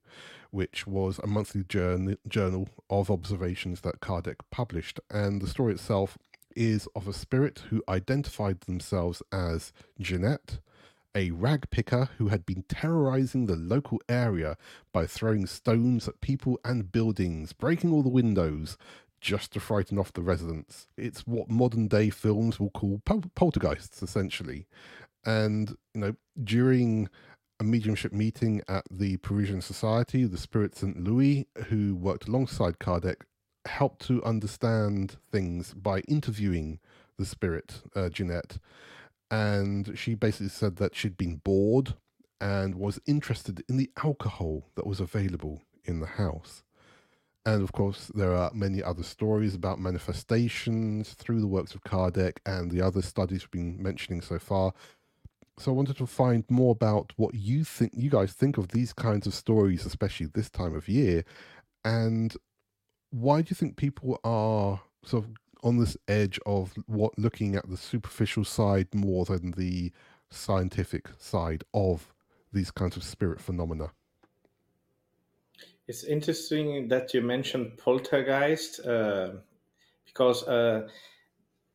which was a monthly journal, journal of observations that Kardec published. And the story itself is of a spirit who identified themselves as Jeanette, a rag picker who had been terrorizing the local area by throwing stones at people and buildings, breaking all the windows just to frighten off the residents. It's what modern day films will call pol- poltergeists, essentially. And, you know, during a mediumship meeting at the Parisian Society, the Spirit St. Louis, who worked alongside Kardec, helped to understand things by interviewing the spirit, uh, Jeanette. And she basically said that she'd been bored and was interested in the alcohol that was available in the house. And of course, there are many other stories about manifestations through the works of Kardec and the other studies we've been mentioning so far. So I wanted to find more about what you think, you guys think of these kinds of stories, especially this time of year, and why do you think people are sort of on this edge of what looking at the superficial side more than the scientific side of these kinds of spirit phenomena? It's interesting that you mentioned poltergeist uh, because uh,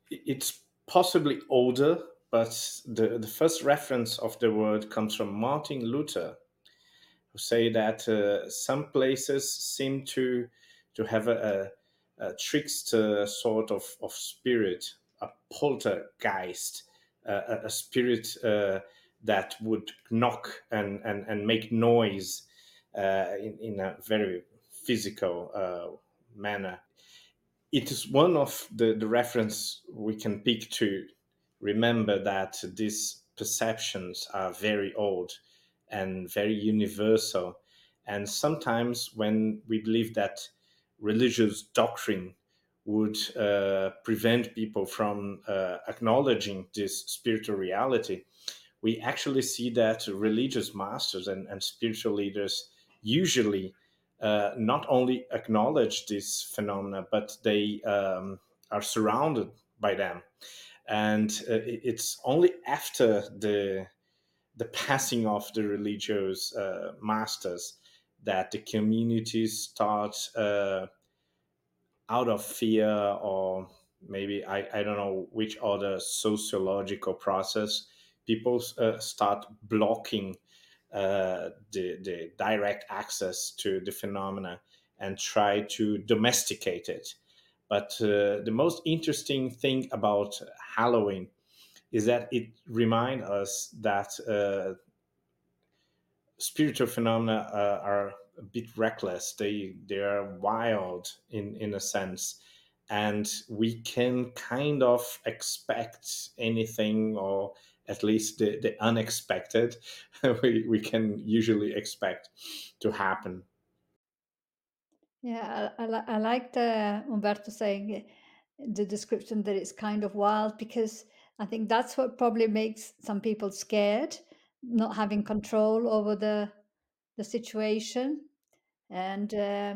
it's possibly older, but the, the first reference of the word comes from Martin Luther, who say that uh, some places seem to to have a, a, a trickster sort of, of spirit, a poltergeist, uh, a, spirit uh, that would knock and, and, and make noise uh, in, in a very physical uh, manner. It is one of the, the reference we can pick to remember that these perceptions are very old and very universal. And sometimes when we believe that religious doctrine would uh, prevent people from uh, acknowledging this spiritual reality, we actually see that religious masters and, and spiritual leaders usually uh, not only acknowledge this phenomena, but they um, are surrounded by them. And uh, it's only after the the passing of the religious uh, masters that the communities start uh, out of fear or maybe I, I don't know which other sociological process people uh, start blocking uh, the, the direct access to the phenomena and try to domesticate it but uh, the most interesting thing about halloween is that it reminds us that uh, spiritual phenomena uh, are a bit reckless. They they are wild in in a sense, and we can kind of expect anything or at least the, the unexpected (laughs) we, we can usually expect to happen yeah i, I, I liked uh, Humberto saying the description that it's kind of wild because i think that's what probably makes some people scared not having control over the the situation. And uh,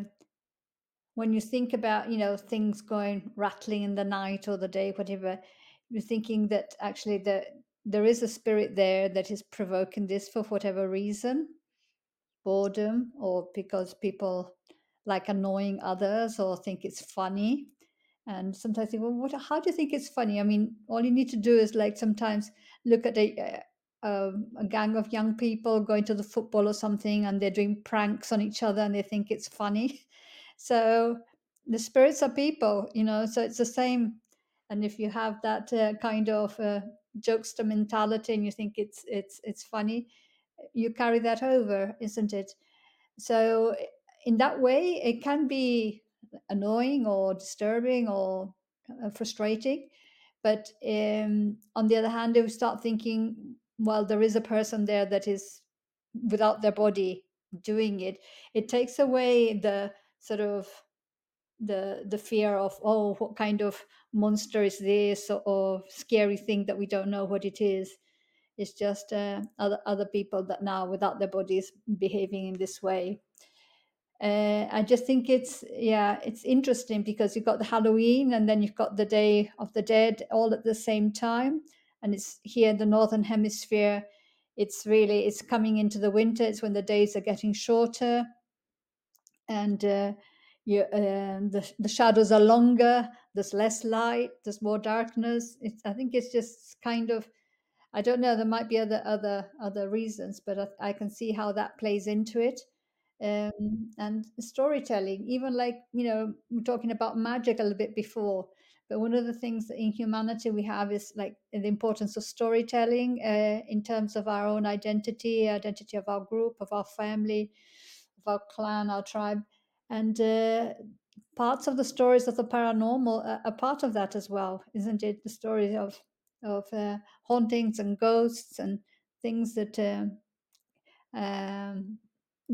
when you think about you know things going rattling in the night or the day whatever you're thinking that actually the, there is a spirit there that is provoking this for whatever reason boredom or because people like annoying others or think it's funny. And sometimes think well what how do you think it's funny? I mean all you need to do is like sometimes look at a, uh, um, a gang of young people going to the football or something and they're doing pranks on each other and they think it's funny. (laughs) So the spirits are people you know so it's the same. And if you have that uh, kind of uh, jokester mentality and you think it's it's it's funny you carry that over isn't it? So in that way it can be annoying or disturbing or uh, frustrating. But um, on the other hand, if we start thinking, well, there is a person there that is without their body doing it, it takes away the sort of the the fear of oh what kind of monster is this or, or scary thing that we don't know what it is it's just uh, other other people that now without their bodies behaving in this way uh, i just think it's yeah it's interesting because you've got the halloween and then you've got the day of the dead all at the same time and it's here in the northern hemisphere it's really it's coming into the winter it's when the days are getting shorter and uh, you, uh, the, the shadows are longer there's less light there's more darkness it's, i think it's just kind of i don't know there might be other other other reasons but i, I can see how that plays into it um, and storytelling even like you know we're talking about magic a little bit before but one of the things in humanity we have is like the importance of storytelling uh, in terms of our own identity identity of our group of our family of our clan our tribe and uh, parts of the stories of the paranormal are, are, part of that as well isn't it? The stories of of uh, hauntings and ghosts and things that uh, um,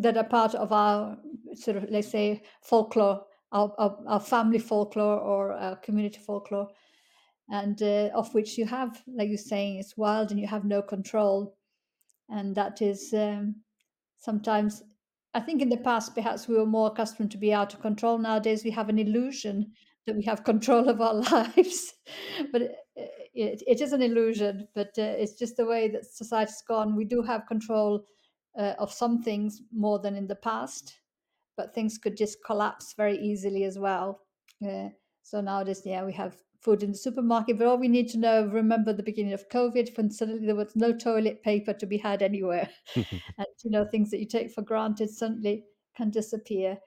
that are part of our sort of let's say folklore our, our, our family folklore or our community folklore and uh, of which you have like you're saying it's wild and you have no control and that is um, sometimes I think in the past, perhaps we were more accustomed to be out of control. Nowadays, we have an illusion that we have (laughs) control of our (laughs) lives, but it, it, it is an illusion. But uh, it's just the way that society's gone. We do have control uh, of some things more than in the past, but things could just collapse very easily as well. Uh, so nowadays, yeah, we have food in the supermarket, but all we need to know, remember the beginning of COVID, when suddenly there was no toilet paper to be had anywhere. (laughs) (laughs) and, you know, things that you take for granted suddenly can disappear.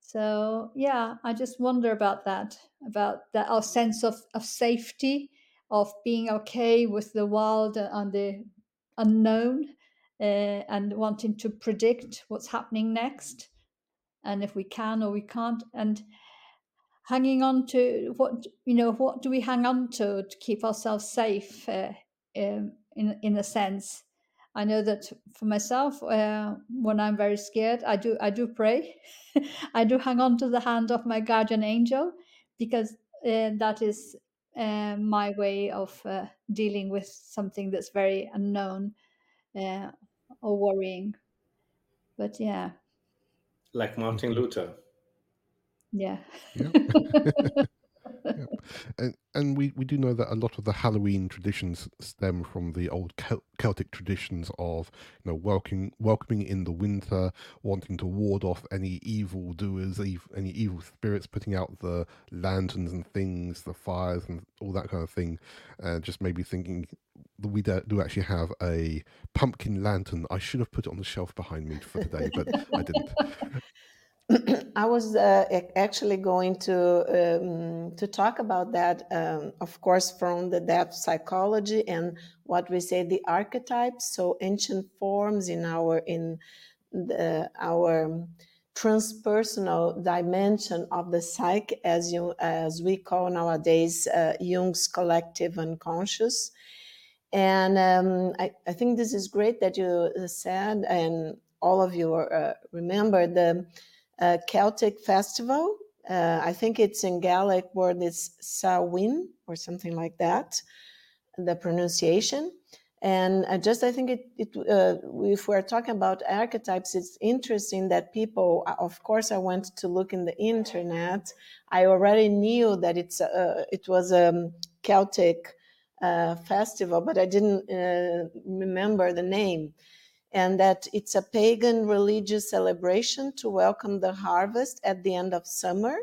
So, yeah, I just wonder about that, about that, our sense of, of safety, of being okay with the wild and the unknown, uh, and wanting to predict what's happening next, and if we can or we can't. And hanging on to what you know what do we hang on to to keep ourselves safe uh, um, in in a sense i know that for myself uh, when i'm very scared i do i do pray (laughs) i do hang on to the hand of my guardian angel because uh, that is uh, my way of uh, dealing with something that's very unknown uh, or worrying but yeah like martin mm-hmm. luther yeah. Yep. (laughs) yep. And and we, we do know that a lot of the Halloween traditions stem from the old Cel- Celtic traditions of you know welcoming welcoming in the winter, wanting to ward off any evil doers, any evil spirits, putting out the lanterns and things, the fires and all that kind of thing, and just maybe thinking we do actually have a pumpkin lantern. I should have put it on the shelf behind me for today, but I didn't. (laughs) I was uh, actually going to um, to talk about that, um, of course, from the depth psychology and what we say the archetypes, so ancient forms in our in the, our transpersonal dimension of the psyche, as you as we call nowadays uh, Jung's collective unconscious. And um, I, I, think this is great that you said, and all of you uh, remember the uh, Celtic festival. Uh, I think it's in Gaelic word it's Samhain or something like that, the pronunciation. And I just I think it, it uh, if we're talking about archetypes, it's interesting that people. Of course, I went to look in the internet. I already knew that it's uh, it was a Celtic uh, festival, but I didn't uh, remember the name and that it's a pagan religious celebration to welcome the harvest at the end of summer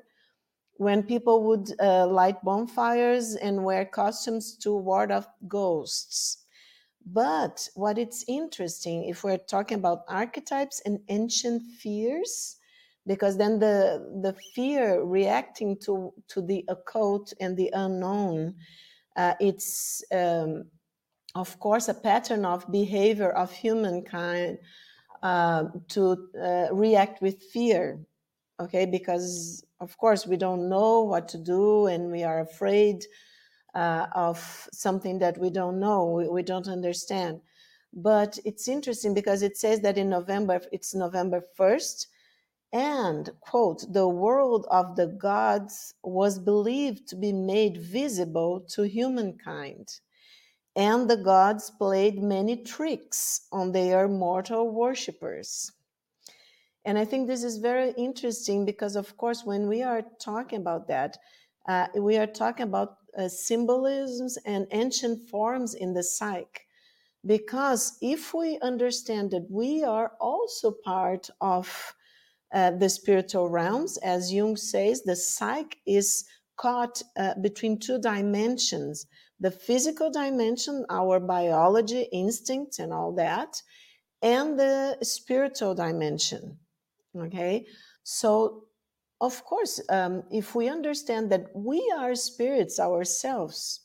when people would uh, light bonfires and wear costumes to ward off ghosts. But what it's interesting, if we're talking about archetypes and ancient fears, because then the the fear reacting to to the occult and the unknown, uh, it's um, of course, a pattern of behavior of humankind uh, to uh, react with fear. Okay, because of course, we don't know what to do and we are afraid uh, of something that we don't know, we, we don't understand. But it's interesting because it says that in November, it's November 1st, and, quote, the world of the gods was believed to be made visible to humankind. And the gods played many tricks on their mortal worshippers. And I think this is very interesting because, of course, when we are talking about that, uh, we are talking about uh, symbolisms and ancient forms in the psyche. Because if we understand that we are also part of uh, the spiritual realms, as Jung says, the psyche is caught uh, between two dimensions the physical dimension, our biology, instincts, and all that, and the spiritual dimension. Okay, so of course, um, if we understand that we are spirits ourselves,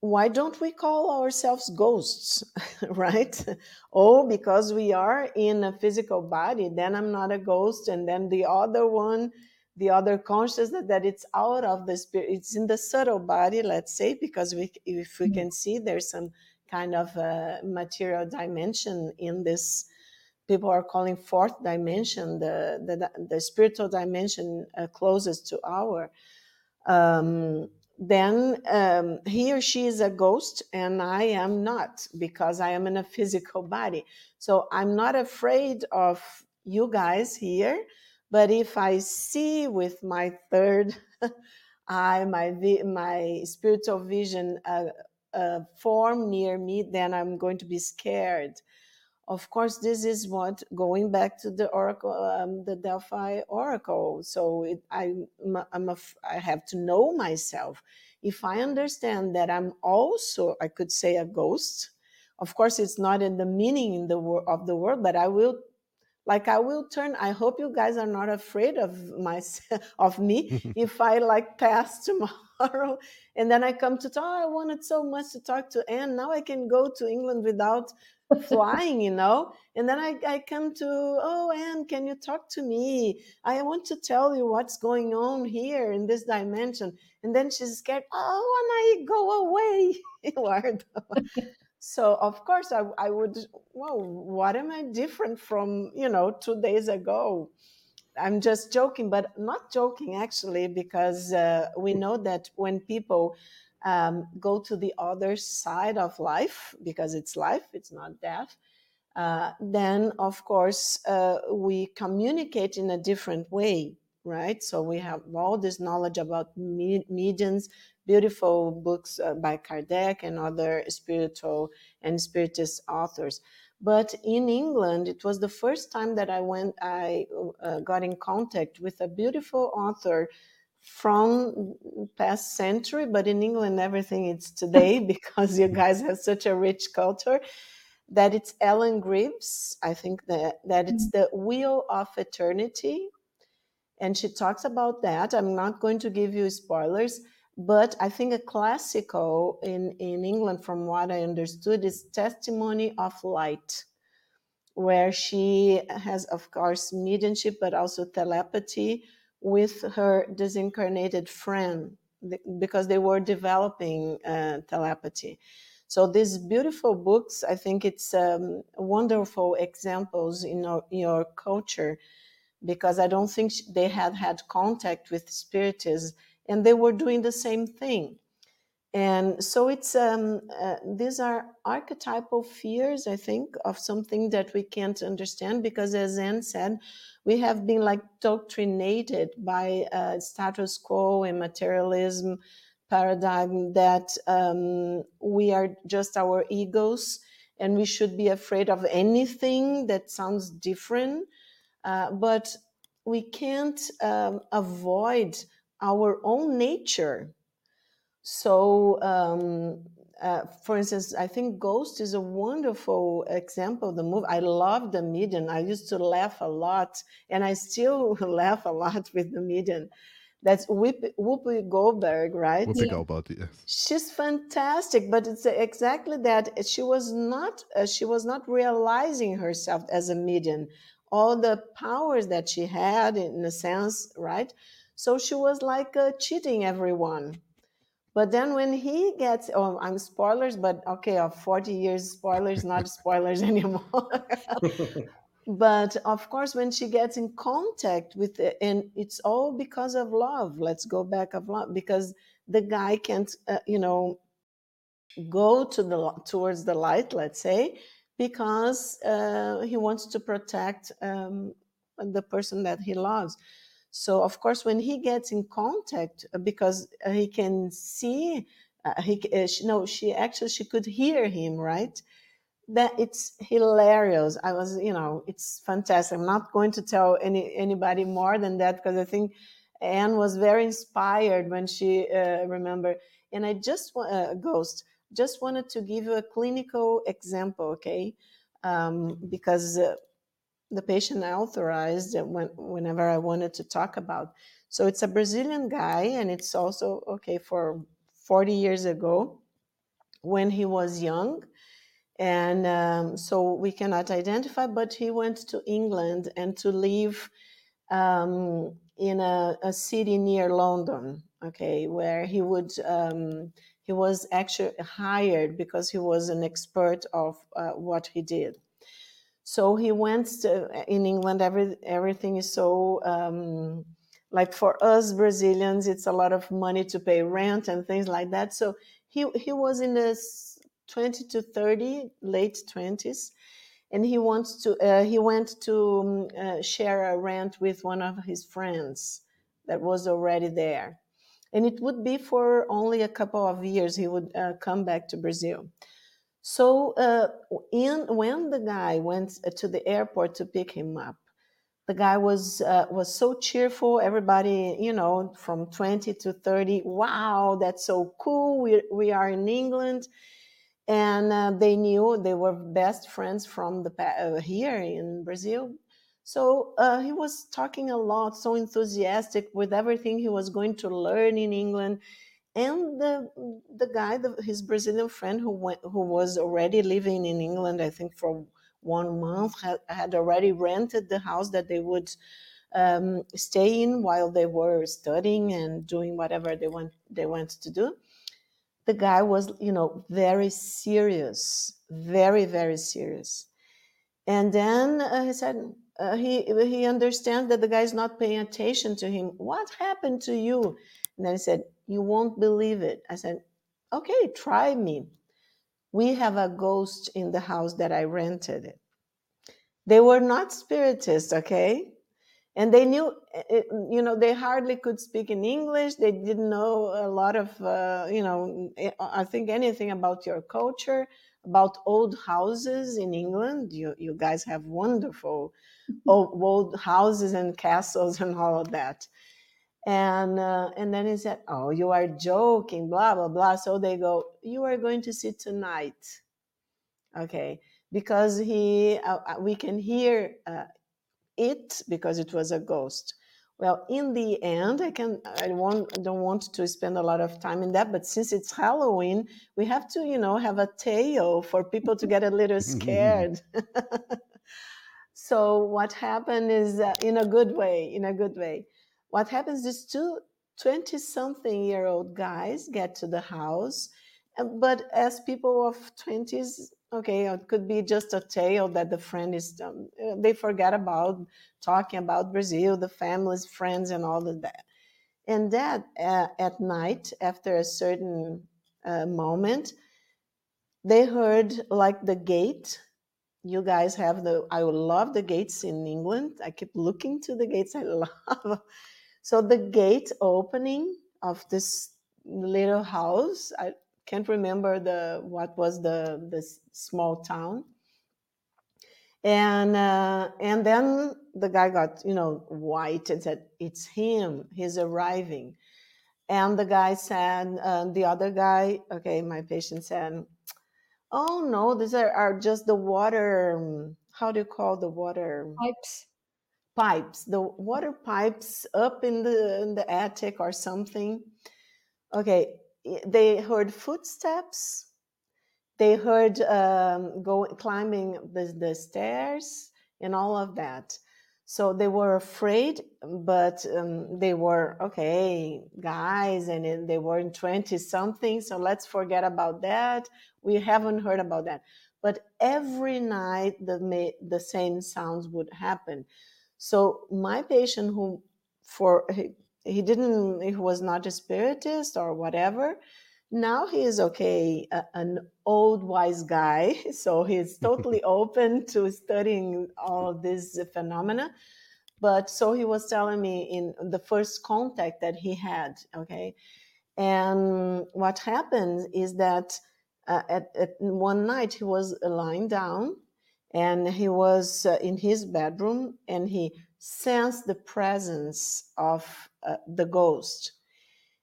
why don't we call ourselves ghosts, (laughs) right? oh, because we are in a physical body, then I'm not a ghost, and then the other one, the other consciousness that it's out of the spirit, it's in the subtle body, let's say, because we, if we mm. can see, there's some kind of a material dimension in this people are calling fourth dimension, the, the, the spiritual dimension uh, closest to our, um, then um, he or she is a ghost and I am not because I am in a physical body. So I'm not afraid of you guys here, but if I see with my third (laughs) eye, my, my spiritual vision, a, a form near me, then I'm going to be scared of course this is what going back to the oracle um, the delphi oracle. So it, I, I'm a, I have to know myself. If i understand that i'm also i could say a ghost of course it's not in the meaning in the word of the word but i will like i will turn i hope you guys are not afraid of myself (laughs) of me (laughs) if i like pass (laughs) tomorrow and then i come to talk oh, i wanted so much to talk to anne. Now i can go to england without flying, you know. And then I, I come to, oh, Anne, can you talk to me? I want to tell you what's going on here in this dimension. And then she's scared, oh, and I go away, (laughs) Eduardo. (laughs) so, of course, I, I would, well, what am I different from, you know, two days ago? I'm just joking, but not joking actually, because uh, we know that when people um, go to the other side of life because it's life, it's not death. Uh, then, of course, uh, we communicate in a different way, right? So we have all this knowledge about me- mediums, beautiful books uh, by Kardec and other spiritual and spiritist authors. But in England, it was the first time that I went, I uh, got in contact with a beautiful author from past century, but in England everything is today (laughs) because you guys have such a rich culture. That it's Ellen Greaves. I think that that it's mm-hmm. the wheel of eternity, and she talks about that. I'm not going to give you spoilers, but I think a classical in in England, from what I understood, is Testimony of Light, where she has, of course, mediumship, but also telepathy with her disincarnated friend because they were developing uh, telepathy. So these beautiful books, I think it's um, wonderful examples in in your culture because I don't think they had had contact with spiritists and they were doing the same thing. And so it's um, uh, these are archetypal fears, I think, of something that we can't understand because, as Anne said, we have been like doctrinated by uh, status quo and materialism paradigm that um, we are just our egos and we should be afraid of anything that sounds different. Uh, but we can't um, avoid our own nature. So um, uh, for instance, I think Ghost is a wonderful example of the movie. I love the medium. I used to laugh a lot, and I still (laughs) laugh a lot with the medium. That's Whoopi Goldberg, right? Whoopi. Goldberg, yes. She's fantastic, but it's exactly that. She was not. Uh, she was not realizing herself as a medium. All the powers that she had, in a sense, right? So she was like uh, cheating everyone. But then when he gets, oh, I'm spoilers, but okay, of 40 years spoilers, not (laughs) spoilers anymore. (laughs) but of course, when she gets in contact with it, and it's all because of love. Let's go back of love because the guy can't, uh, you know, go to the towards the light. Let's say because uh, he wants to protect um, the person that he loves. So of course, when he gets in contact, uh, because uh, he can see, uh, he uh, she, no, she actually she could hear him, right? That it's hilarious. I was, you know, it's fantastic. I'm not going to tell any anybody more than that because I think Anne was very inspired when she uh, remembered. And I just uh, Ghost just wanted to give you a clinical example, okay? Um, because uh, the patient authorized when, whenever I wanted to talk about. So it's a Brazilian guy, and it's also okay for 40 years ago when he was young. And um, so we cannot identify, but he went to England and to live um, in a, a, city near London, okay, where he would um, he was actually hired because he was an expert of uh, what he did. So he went to, in England. Every everything is so um, like for us Brazilians, it's a lot of money to pay rent and things like that. So he he was in his twenty to thirty, late twenties, and he wants to uh, he went to um, uh, share a rent with one of his friends that was already there and it would be for only a couple of years he would uh, come back to brazil so uh, in, when the guy went to the airport to pick him up the guy was uh, was so cheerful. Everybody you know from 20 to 30 wow that's so cool. We, we are in england. And uh, they knew they were best friends from the uh, here in brazil. So uh, he was talking a lot, so enthusiastic with everything he was going to learn in England. And the the guy, the, his Brazilian friend who went, who was already living in England, I think for one month, had, had already rented the house that they would um, stay in while they were studying and doing whatever they went they went to do. The guy was, you know, very serious, very very serious. And then uh, he said, uh, he he understands that the guy is not paying attention to him. What happened to you? And then he said, "You won't believe it." I said, "Okay, try me." We have a ghost in the house that I rented. It. They were not spiritists, okay, and they knew, eh, eh, you know, they hardly could speak in English. They didn't know a lot of, uh, you know, eh, I think anything about your culture, about old houses in England. You you guys have wonderful (laughs) old, old houses and castles and all of that. And uh, and then he said, "Oh, you are joking, blah blah blah." So they go, "You are going to see tonight." Okay, because he uh, uh, we can hear uh, it because it was a ghost. Well, in the end, I can I want don't want to spend a lot of time in that, but since it's Halloween, we have to you know have a tale for people to get a little (laughs) scared. (laughs) So what happened is uh, in a good way, in a good way. What happens is two 20 something year old guys get to the house, but as people of 20s, okay, it could be just a tale that the friend is, um, uh, they forget about talking about Brazil, the families, friends, and all of that. And that uh, at night, after a certain uh, moment, they heard like the gate. You guys have the i love the gates in england. I keep looking to the gates. I (laughs) love so the gate opening of this little house i can't remember the what was the the small town and uh, and then the guy got you know white and said it's him he's arriving and the guy said uh, the other guy okay my patient said Oh no, these are, are just the water. How do you call the water pipes? Pipes, the water pipes up in the in the attic or something. Okay, they heard footsteps. They heard um, going climbing the, the stairs and all of that. So they were afraid, but um, they were okay, guys, and they were in 20 something. So let's forget about that. We haven't heard about that. But every night, the, the same sounds would happen. So my patient, who for he, he didn't, he was not a spiritist or whatever, now he is okay a, an old wise guy. (laughs) So he's totally (laughs) open to studying all of these phenomena. But so he was telling me in the first contact that he had okay? And what happened is that uh, at, at, one night he was lying down and he was uh, in his bedroom and he sensed the presence of uh, the ghost.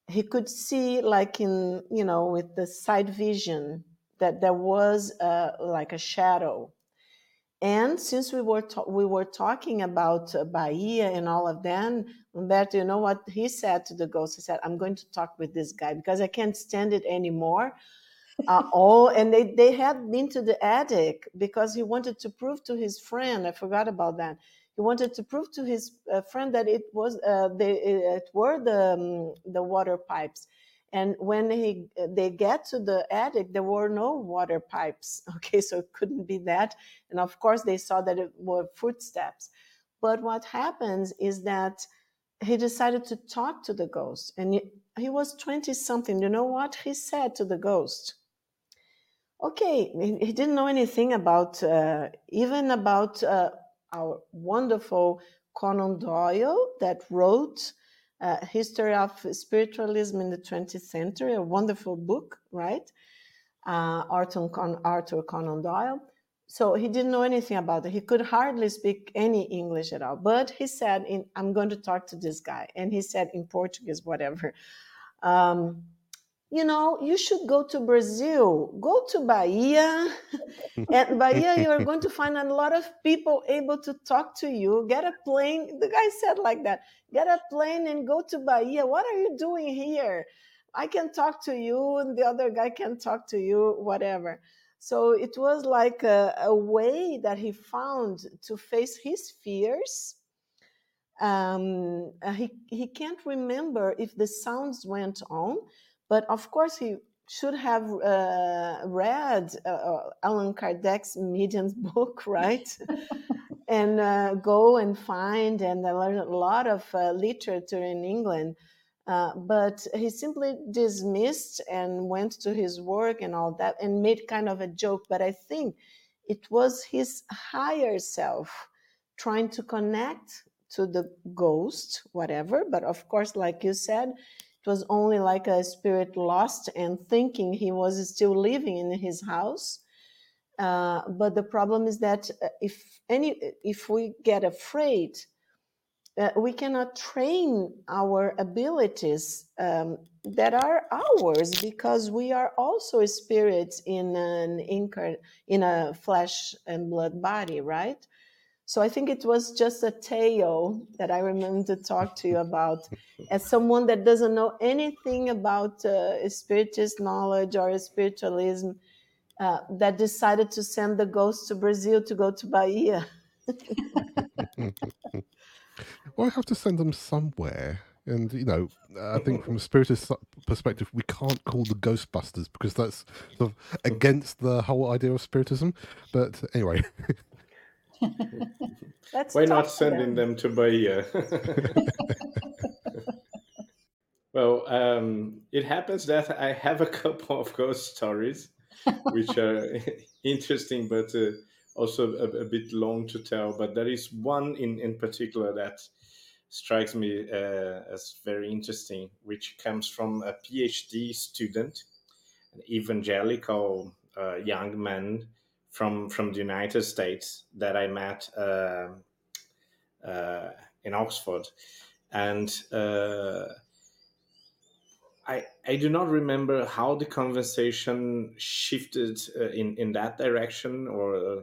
He could see like in you know with the side vision that there was uh, like a shadow. And since we were we were talking about uh, bahia and all of that Humberto you know what he said to the ghost? He said i'm going to talk with this guy because i can't stand it anymore uh, all and they, they had been to the attic because he wanted to prove to his friend i forgot about that he wanted to prove to his uh, friend that it was uh, they, it were the um, the water pipes. And when he they get to the attic there were no water pipes (laughs) okay so it couldn't be that. And of course they saw that it were footsteps. But what happens is that he decided to talk to the ghost and he, he was 20 something. You know what he said to the ghost okay he, didn't know anything about uh, even about uh, our wonderful Conan Doyle that wrote uh, History of Spiritualism in the 20th Century, a wonderful book, right? Uh, Arthur, Con- Arthur Conan Doyle. So he didn't know anything about it. He could hardly speak any English at all. But he said, in, I'm going to talk to this guy. And he said in Portuguese, whatever. Um, you know, you should go to Brazil, go to Bahia. (laughs) and Bahia, you are going to find a lot of people able to talk to you. Get a plane. The guy said like that get a plane and go to Bahia. What are you doing here? I can talk to you, and the other guy can talk to you, whatever. So it was like a, a way that he found to face his fears. Um, he, he can't remember if the sounds went on, but of course, he should have uh, read uh, uh Allan Kardec's Medium's (laughs) book, right? and uh, go and find and learn a lot of uh, literature in England. Uh, but he simply dismissed and went to his work and all that and made kind of a joke. But I think it was his higher self trying to connect to the ghost, whatever. But of course, like you said, it was only like a spirit lost and thinking he was still living in his house. Uh, but the problem is that uh, if any, if we get afraid, uh, we cannot train our abilities um, that are ours because we are also spirits in an incar- in a flesh and blood body, right? So I think it was just a tale that I remember to talk to you about as someone that doesn't know anything about uh, spiritist knowledge or spiritualism uh, that decided to send the ghost to Brazil to go to Bahia. (laughs) well, I have to send them somewhere. And, you know, I think from a spiritist perspective, we can't call the Ghostbusters because that's sort of against the whole idea of spiritism. But anyway. (laughs) (laughs) Why not sending them. them to Bahia? (laughs) well, um, it happens that I have a couple of ghost stories, which are (laughs) interesting, but uh, also a, a, bit long to tell. But there is one in, in particular that strikes me uh, as very interesting, which comes from a PhD student, an evangelical uh, young man from from the United States that I met uh, uh, in Oxford, and uh, I I do not remember how the conversation shifted uh, in in that direction or uh,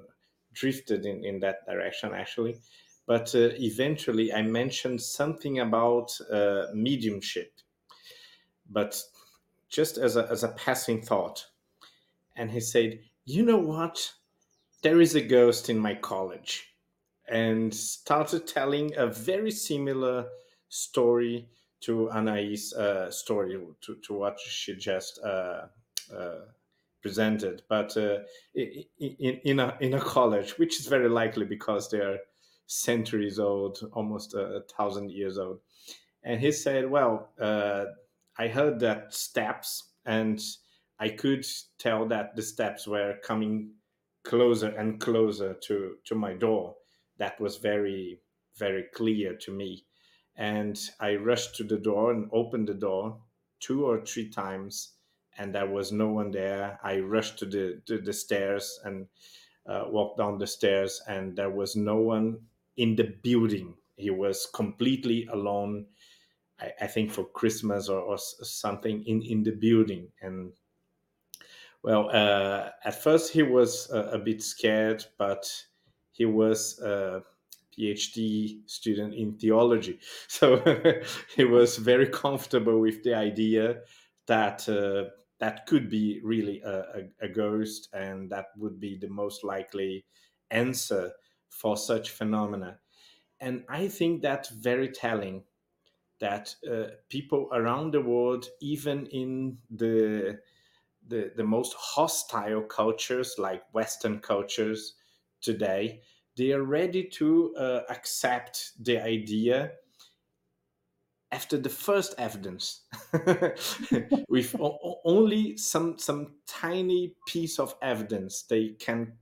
drifted in in that direction actually, but uh, eventually I mentioned something about mediumship, but just as a as a passing thought, and he said, "You know what?" There is a ghost in my college and started telling a very similar story to Anahy's uh, story, to, to what she just uh, uh, presented, but uh, in, in, a, in a college, which is very likely because they are centuries old, almost a, a thousand years old. And he said, Well, uh, I heard that steps, and I could tell that the steps were coming closer and closer to, to my door. That was very, very clear to me. And I rushed to the door and opened the door two or three times, and there was no one there. I rushed to the to the stairs and uh, walked down the stairs, and there was no one in the building. He was completely alone. I, I think for Christmas or, or, something in in the building, and well, uh, at first he was a, a bit scared, but he was. a PhD student in theology. (laughs) So (laughs) he was very comfortable with the idea that uh, that could be really a, a, a, ghost and that would be the most likely answer for such phenomena. And I think that's very telling that uh, people around the world, even in the, the, the most hostile cultures like Western cultures today, they are ready to uh, accept the idea after the first evidence. (laughs) With o- only some some tiny piece of evidence they can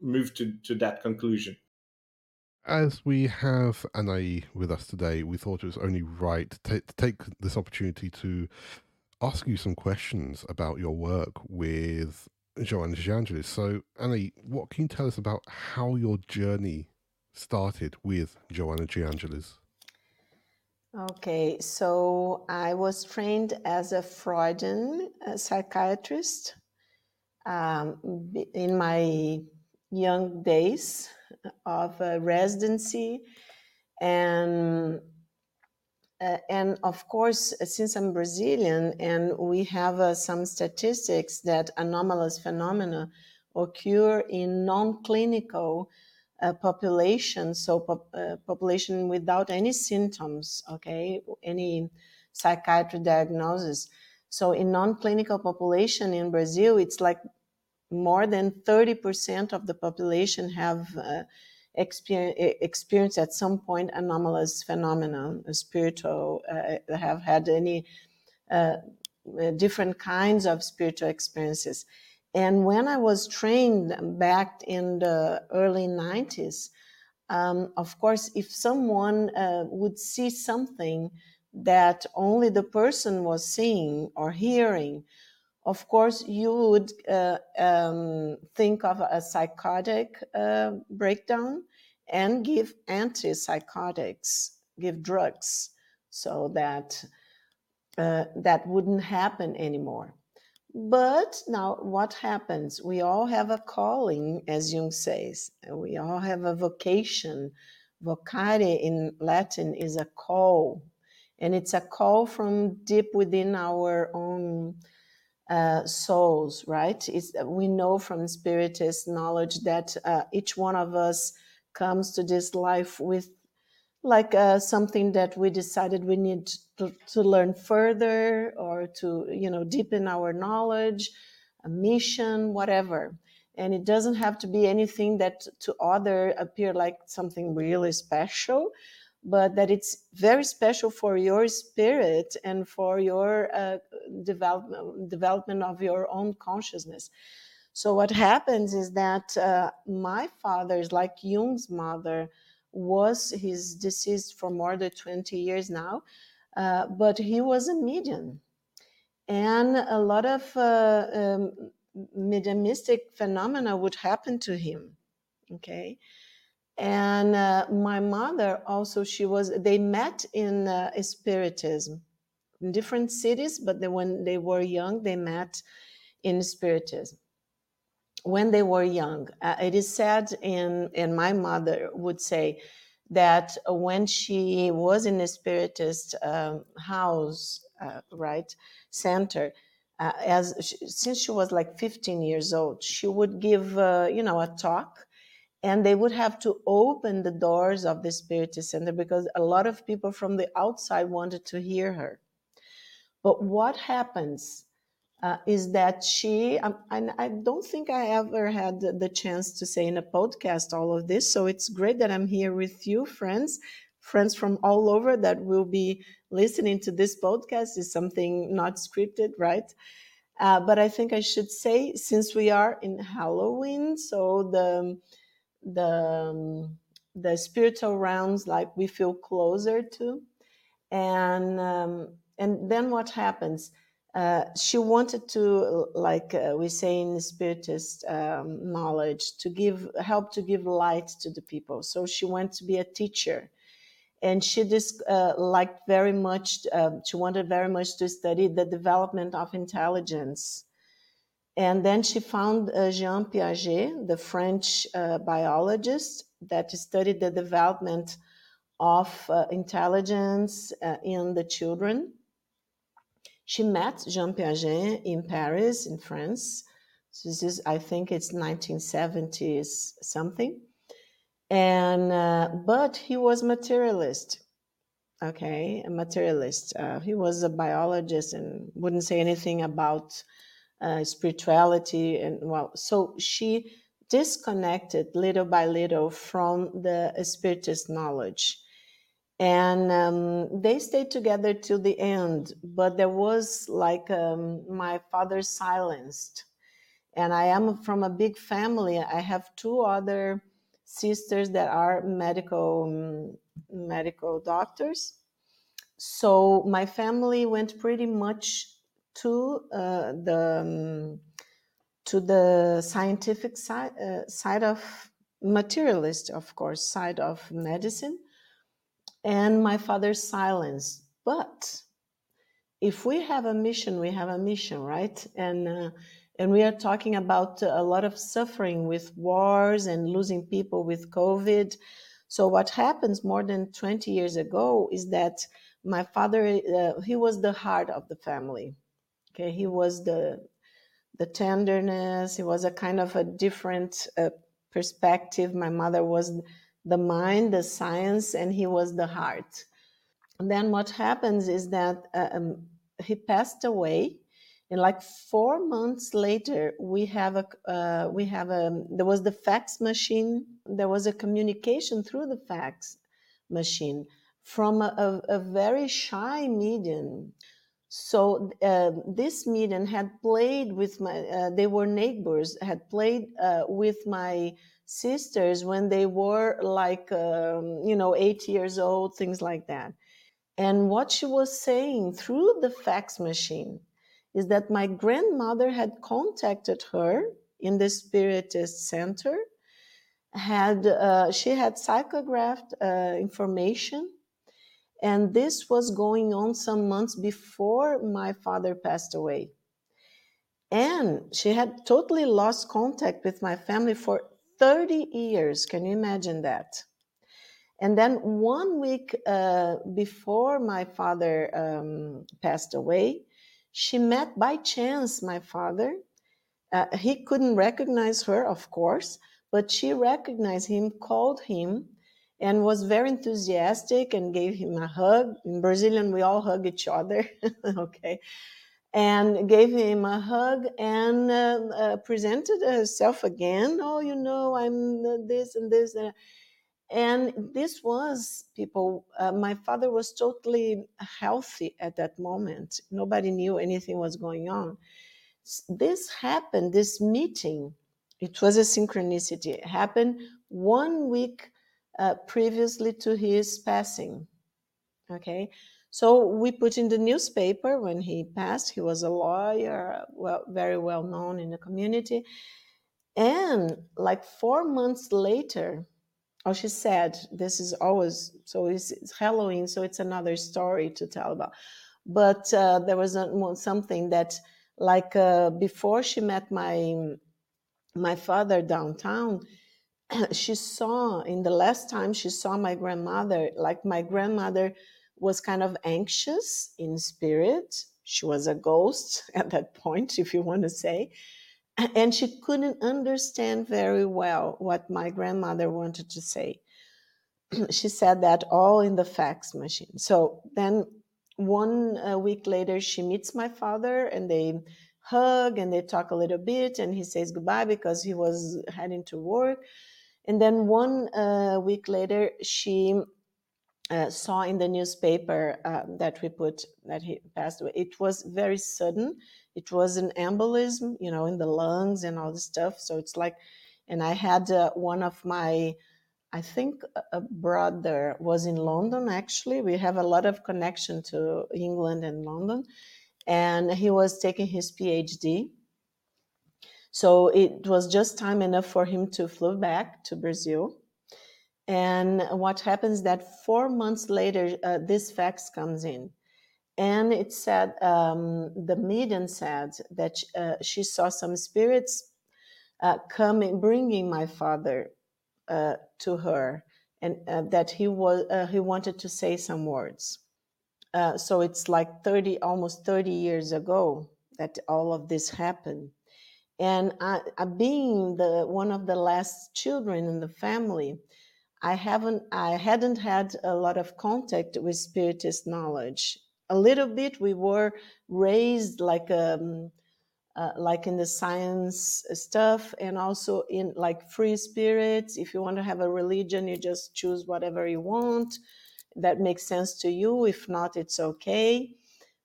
move to, to that conclusion. As we have Anahy with us today, we thought it was only right to, to take this opportunity to ask you some questions about your work with Joanna de Angelis. So, Anahy, what can you tell us about how your journey started with Joanna de Angelis? Okay, so I was trained as a Freudian uh, psychiatrist um, in my young days of residency. And uh, and of course, since I'm Brazilian and we have uh, some statistics that anomalous phenomena occur in non-clinical uh, population, so pop, uh, population without any symptoms, okay, any psychiatry diagnosis. So in non-clinical population in Brazil, it's like more than 30% of the population have uh, experience, at some point anomalous phenomena, spiritual, uh, have had any uh, different kinds of spiritual experiences. And when I was trained back in the early 90s, um, of course, if someone uh, would see something that only the person was seeing or hearing, of course, you would uh, um, think of a psychotic uh, breakdown and give antipsychotics, give drugs, so that uh, that wouldn't happen anymore. But now, what happens? We all have a calling, as Jung says. We all have a vocation. Vocare in Latin is a call, and it's a call from deep within our own uh, souls, right? It's, we know from Spiritist knowledge that uh, each one of us comes to this life with like uh, something that we decided we need to, to, learn further or to you know deepen our knowledge a mission whatever and it doesn't have to be anything that to other appear like something really special but that it's very special for your spirit and for your uh, development development of your own consciousness. So what happens is that uh, my father is like jung's mother was he's deceased for more than 20 years now uh, but he was a medium. And a lot of uh, um, mediumistic phenomena would happen to him okay and uh, my mother also she was they met in uh, spiritism in different cities but they, when they were young they met in spiritism. When they were young uh, it is said in and my mother would say that when she was in a spiritist um, house uh, right center uh, as she, since she was like 15 years old she would give uh, you know a talk and they would have to open the doors of the spiritist center because a lot of people from the outside wanted to hear her. But what happens uh, is that she um, I, I don't think i ever had the, the chance to say in a podcast all of this so it's great that i'm here with you friends. Friends from all over that will be listening to this podcast is something not scripted right? Uh, but i think i should say since we are in halloween so the the um, the spiritual realms like we feel closer to. And um, and then what happens? Uh, she wanted to like uh, we say in spiritist um, knowledge to give help to give light to the people. So she went to be a teacher. And she just uh, liked very much um, she wanted very much to study the development of intelligence and then she found uh, Jean Piaget, the French uh, biologist that studied the development of uh, intelligence uh, in the children. She met Jean Piaget in Paris, in France. This is, I think, it's 1970s something. And uh, but he was materialist. Okay, a materialist. Uh, he was a biologist and wouldn't say anything about uh, spirituality and well so she disconnected little by little from the spiritist knowledge. And um, they stayed together till the end but there was like um, my father silenced. And i am from a big family. I have two other sisters that are medical um, medical doctors. So my family went pretty much to uh, the um, to the scientific side uh, side of materialist, of course, side of medicine, and my father's silence. But if we have a mission, we have a mission, right? And uh, and we are talking about a lot of suffering with wars and losing people with COVID. So what happens more than 20 years ago is that my father, uh, he was the heart of the family Okay, he was the the tenderness. He was a kind of a different uh, perspective. My mother was the mind, the science, and he was the heart. And then what happens is that uh, um, he passed away, and like four months later, we have a uh, we have a there was the fax machine. There was a communication through the fax machine from a, a, a very shy medium so uh, this medium had played with my uh, they were neighbors had played uh, with my sisters when they were like um, you know eight years old things like that. And what she was saying through the fax machine is that my grandmother had contacted her in the spiritist center had uh, she had psychographed uh, information and this was going on some months before my father passed away. And she had totally lost contact with my family for 30 years. Can you imagine that? And then one week uh, before my father um, passed away, she met by chance my father. Uh, he couldn't recognize her, of course, but she recognized him, called him, and was very enthusiastic and gave him a hug. In Brazilian, we all hug each other, (laughs) okay? And gave him a hug and uh, uh, presented herself again. Oh, you know, I'm this and this. And, and this was people, uh, my father was totally healthy at that moment. Nobody knew anything was going on. This happened, this meeting, it was a synchronicity. It happened one week uh, previously to his passing. Okay, so we put in the newspaper when he passed. He was a lawyer, well, very well known in the community. And like four months later, oh, she said, this is always so it's, it's Halloween, so it's another story to tell about. But uh, there was something that, like, uh, before she met my my father downtown, (clears throat) she saw in the last time she saw my grandmother, like my grandmother was kind of anxious in spirit. She was a ghost (laughs) at that point, if you want to say. (clears throat) and she couldn't understand very well what my grandmother wanted to say. (clears throat) she said that all in the fax machine. So then one uh, week later, she meets my father and they hug and they talk a little bit and he says goodbye because he was heading to work. And then one uh, week later, she uh, saw in the newspaper uh, that we put that he passed away. It was very sudden. It was an embolism, you know, in the lungs and all the stuff. So it's like, and I had uh, one of my, I think a brother was in London actually. We have a lot of connection to England and London. And he was taking his PhD. So it was just time enough for him to fly back to Brazil and what happens that four months later, uh, this fax comes in. And it said, um, the maiden said that uh, she saw some spirits uh, coming, bringing my father uh, to her, and uh, that he was uh, he wanted to say some words. so it's like thirty, almost thirty years ago that all of this happened. And I, I being the one of the last children in the family, I haven't I hadn't had a lot of contact with spiritist knowledge. A little bit. We were raised like um, uh, like in the science stuff, and also in like free spirits. If you want to have a religion, you just choose whatever you want. That makes sense to you. If not, it's okay.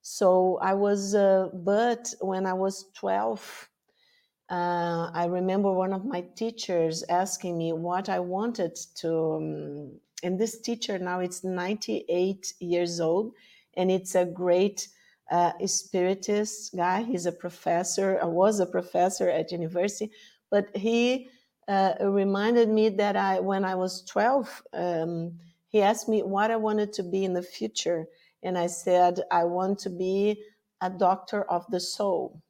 So I was, uh, but when I was twelve, uh, I remember one of my teachers asking me what I wanted to. Um, and this teacher now it's 98 years old, and it's a great uh, spiritist guy. He's a professor. I was a professor at university, but he uh, reminded me that I, when I was 12, um, he asked me what I wanted to be in the future, and I said I want to be a doctor of the soul.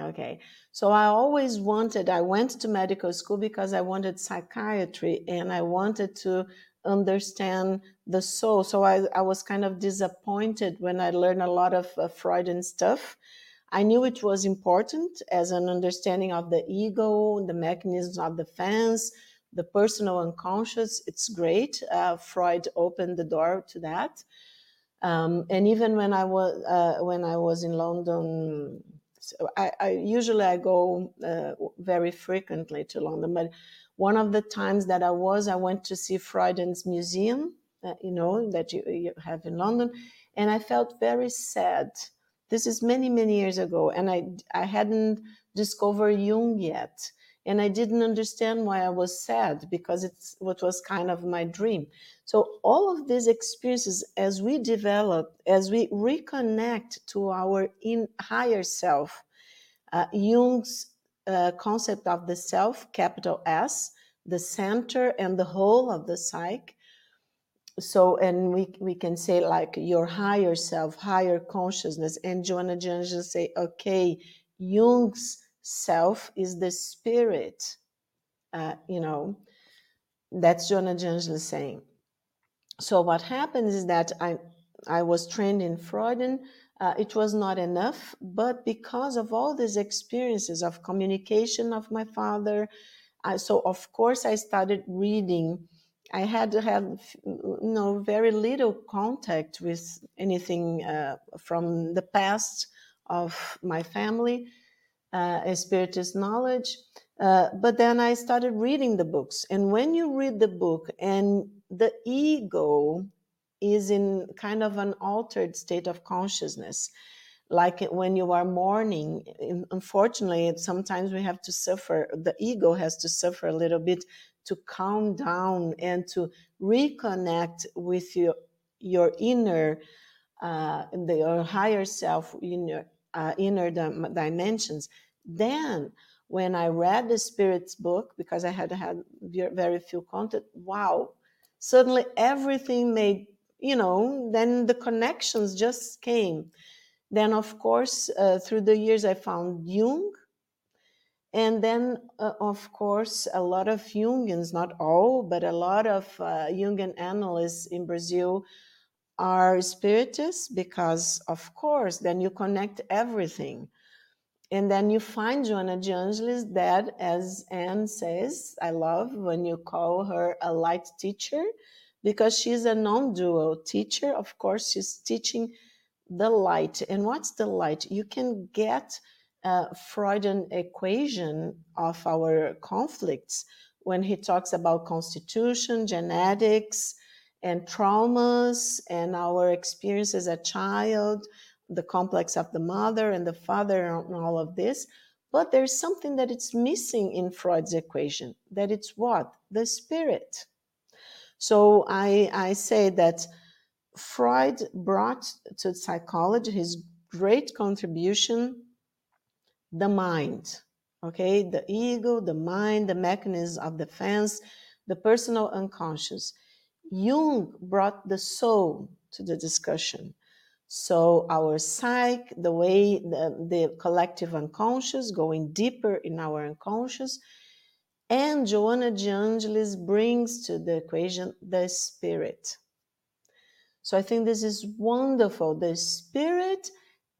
Okay, so I always wanted, I went to medical school because I wanted psychiatry and I wanted to understand the soul. So I, I was kind of disappointed when I learned a lot of uh, Freudian stuff. I knew it was important as an understanding of the ego, the mechanisms of defense, the personal unconscious. It's great. Uh, Freud opened the door to that. Um, and even when I was uh, when I was in London I, I usually I go uh, very frequently to London, but one of the times that I was, I went to see Freuden's museum, uh, you know, that you, you have in London, and I felt very sad. This is many, many years ago, and I, I hadn't discovered Jung yet. And I didn't understand why I was sad because it's what was kind of my dream. So, all of these experiences, as we develop, as we reconnect to our in higher self, uh, Jung's uh, concept of the self, capital S, the center and the whole of the psyche. So, and we, we can say like your higher self, higher consciousness. And Joanna de Angelis say, okay, Jung's self is the spirit. Uh, you know, that's Joanna de Angelis saying. So what happens is that I I was trained in Freudian. Uh, it was not enough, but because of all these experiences of communication of my father, I, so of course I started reading. I had to have you know very little contact with anything uh, from the past of my family, uh, spiritist knowledge. Uh, but then I started reading the books. And when you read the book and the ego is in kind of an altered state of consciousness, like when you are mourning, unfortunately, sometimes we have to suffer, the ego has to suffer a little bit to calm down and to reconnect with your, your inner, uh, the, your higher self, inner, uh, inner dimensions. Then, when I read the Spirit's book, because I had had very few content, wow, suddenly everything made, you know, then the connections just came. Then, of course, uh, through the years, I found Jung. And then, uh, of course, a lot of Jungians, not all, but a lot of uh, Jungian analysts in Brazil are spiritists because, of course, then you connect everything And then you find Joanna de Angelis that, as Anne says, I love when you call her a light teacher because she's a non dual teacher. Of course, she's teaching the light. And what's the light? You can get uh, a Freudian equation of our conflicts when he talks about constitution, genetics, and traumas, and our experience as a child, the complex of the mother and the father, and all of this. But there's something that it's missing in Freud's equation. That it's what? The spirit. So I, I say that Freud brought to psychology his great contribution the mind, okay? The ego, the mind, the mechanism of defense, the personal unconscious. Jung brought the soul to the discussion. So, our psyche, the way the, the collective unconscious, going deeper in our unconscious, and Joanna de Angelis brings to the equation the spirit. So I think this is wonderful. The spirit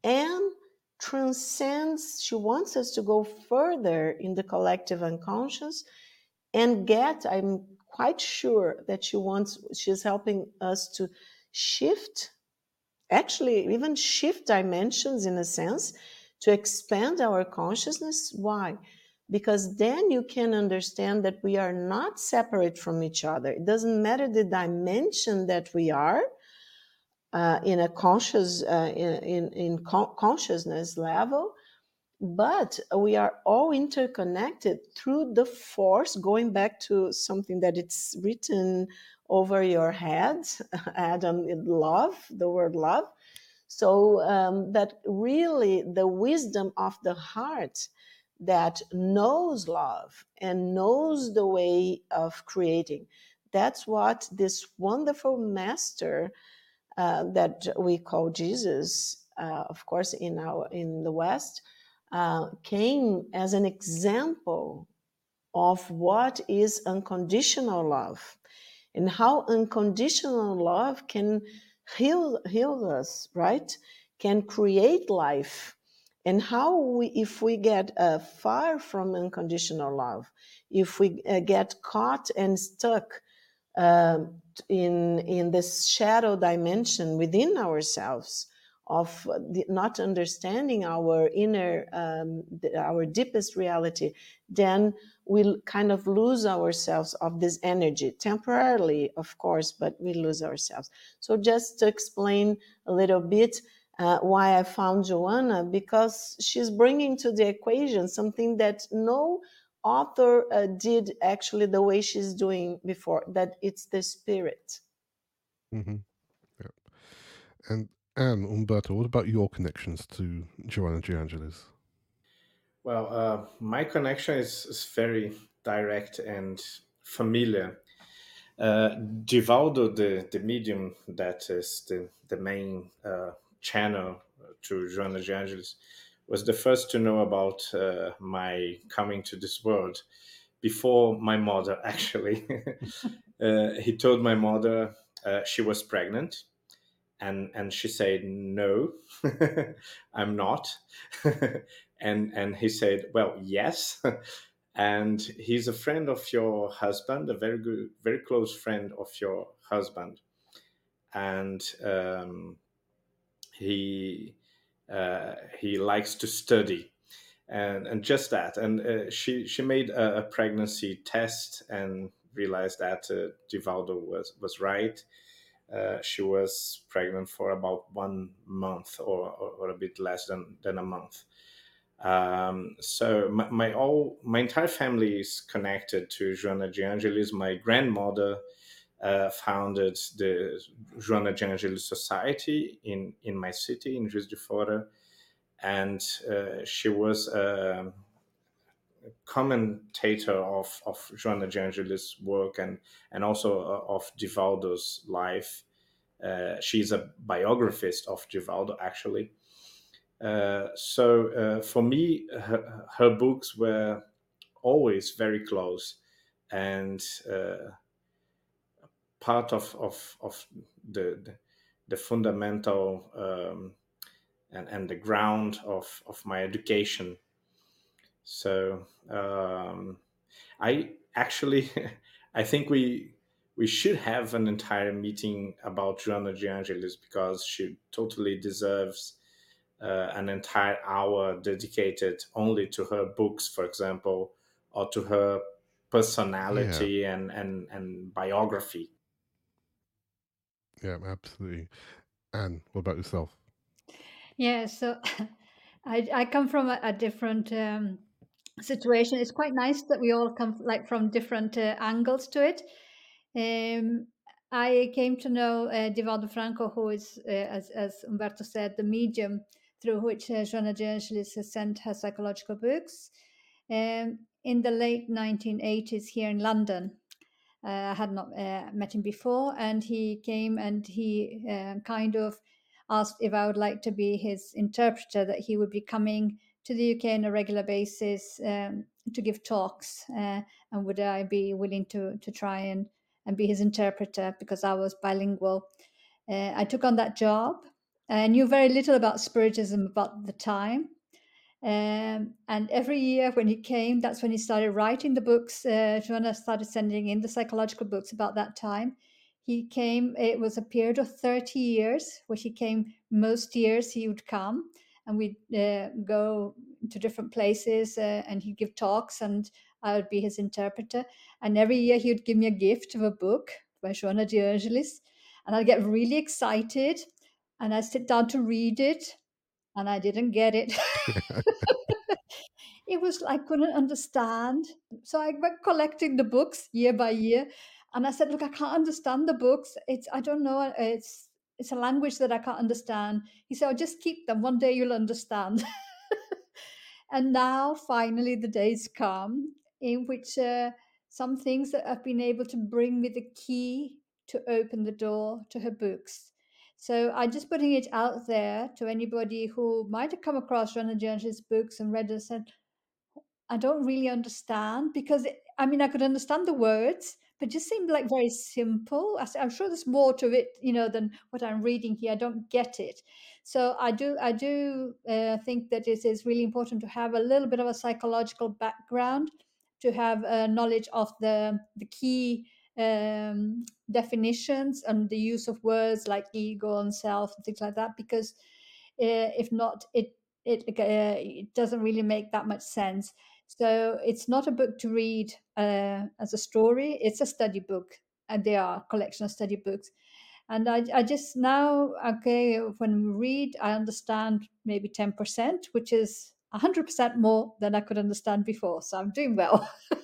and transcends, she wants us to go further in the collective unconscious and get, I'm quite sure that she wants, she's helping us to shift, actually, even shift dimensions in a sense to expand our consciousness. Why? Because then you can understand that we are not separate from each other. It doesn't matter the dimension that we are, uh, in a conscious uh, in in con- consciousness level but we are all interconnected through the force going back to something that it's written over your head (laughs) adam love the word love. So um, that really the wisdom of the heart that knows love and knows the way of creating. That's what this wonderful master uh, that we call Jesus, uh, of course, in our in the West, uh, came as an example of what is unconditional love and how unconditional love can heal heal us, right? Can create life, and how we, if we get uh, far from unconditional love, if we uh, get caught and stuck um, in in this shadow dimension within ourselves of not understanding our inner um, our deepest reality then we'll kind of lose ourselves of this energy temporarily of course but we lose ourselves so just to explain a little bit uh, why i found joanna because she's bringing to the equation something that no author uh, did actually the way she's doing before that it's the spirit mm-hmm. yeah. and anne Humberto what about your connections to joanna de angelis? Well uh, my connection is, is, very direct and familiar. Uh, the, the medium that is the, the main uh, channel to Joanna de Angelis, was the first to know about uh, my coming to this world before my mother (laughs) actually. (laughs) Uh, he told my mother uh, she was pregnant and and she said no (laughs) i'm not. (laughs) And and he said well yes. (laughs) And he's a friend of your husband a very good very close friend of your husband. And um, he uh, he likes to study. And and just that. And uh, she she made a, a, pregnancy test and realized that uh, Divaldo was was right she was pregnant for about one month or, or, or, a bit less than, than a month um, so my, my, all my entire family is connected to Joanna de Angelis. My grandmother uh, founded the Joanna de Angelis Society in, in my city, in Juiz de Fora. And uh, she was a commentator of, of Joanna de Angelis' work and, and also uh, of Divaldo's life. Uh, she's a biographist of Divaldo, actually. Uh, so uh, for me, her, her, books were always very close. And uh, part of of of the the, the fundamental um, and, and the ground of, of my education. So um, I actually, (laughs) I think we we should have an entire meeting about Joanna de Angelis because she totally deserves uh, an entire hour dedicated only to her books, for example, or to her personality yeah. and, and, and biography. Yeah, absolutely. Anne, what about yourself? Yeah, so (laughs) I, I come from a, a different um, situation. It's quite nice that we all come like from different uh, angles to it. Um, I came to know uh, Divaldo Franco, who is, uh, as, as Humberto said, the medium through which uh, Joanna de Angelis has sent her psychological books um, in the late 1980s here in London. Uh, I had not uh, met him before, and he came and he uh, kind of asked if I would like to be his interpreter, that he would be coming to the UK on a regular basis um, to give talks, uh, and would I be willing to to try and and be his interpreter because I was bilingual. Uh, I took on that job. I knew very little about Spiritism about the time. Um, and every year when he came, that's when he started writing the books. Uh, Joanna started sending in the psychological books about that time. He came, it was a period of 30 years, where he came most years, he would come and we'd uh, go to different places uh, and he'd give talks and I would be his interpreter. And every year he would give me a gift of a book by Joanna de Angelis. And I'd get really excited and I'd sit down to read it and I didn't get it. (laughs) (laughs) it was I couldn't understand. So I went collecting the books year by year. And I said, look, I can't understand the books. It's I don't know. It's it's a language that I can't understand. He said, oh, just keep them. One day you'll understand. (laughs) and now finally the days come in which uh, some things that I've been able to bring me the key to open the door to her books. So I'm just putting it out there to anybody who might have come across de Angelis' books and read it and said, I don't really understand because I mean I could understand the words, but just seemed like very simple. I, am sure there's more to it, you know, than what I'm reading here. I don't get it. So I do, I do uh, think that it is really important to have a little bit of a psychological background, to have a knowledge of the the key um, definitions and the use of words like ego and self and things like that. Because uh, if not, it it uh, it doesn't really make that much sense. So it's not a book to read uh, as a story, it's a study book. And they are collection of study books. And I, I just now, okay, when we read, I understand maybe 10%, which is 100% more than I could understand before. So I'm doing well. (laughs)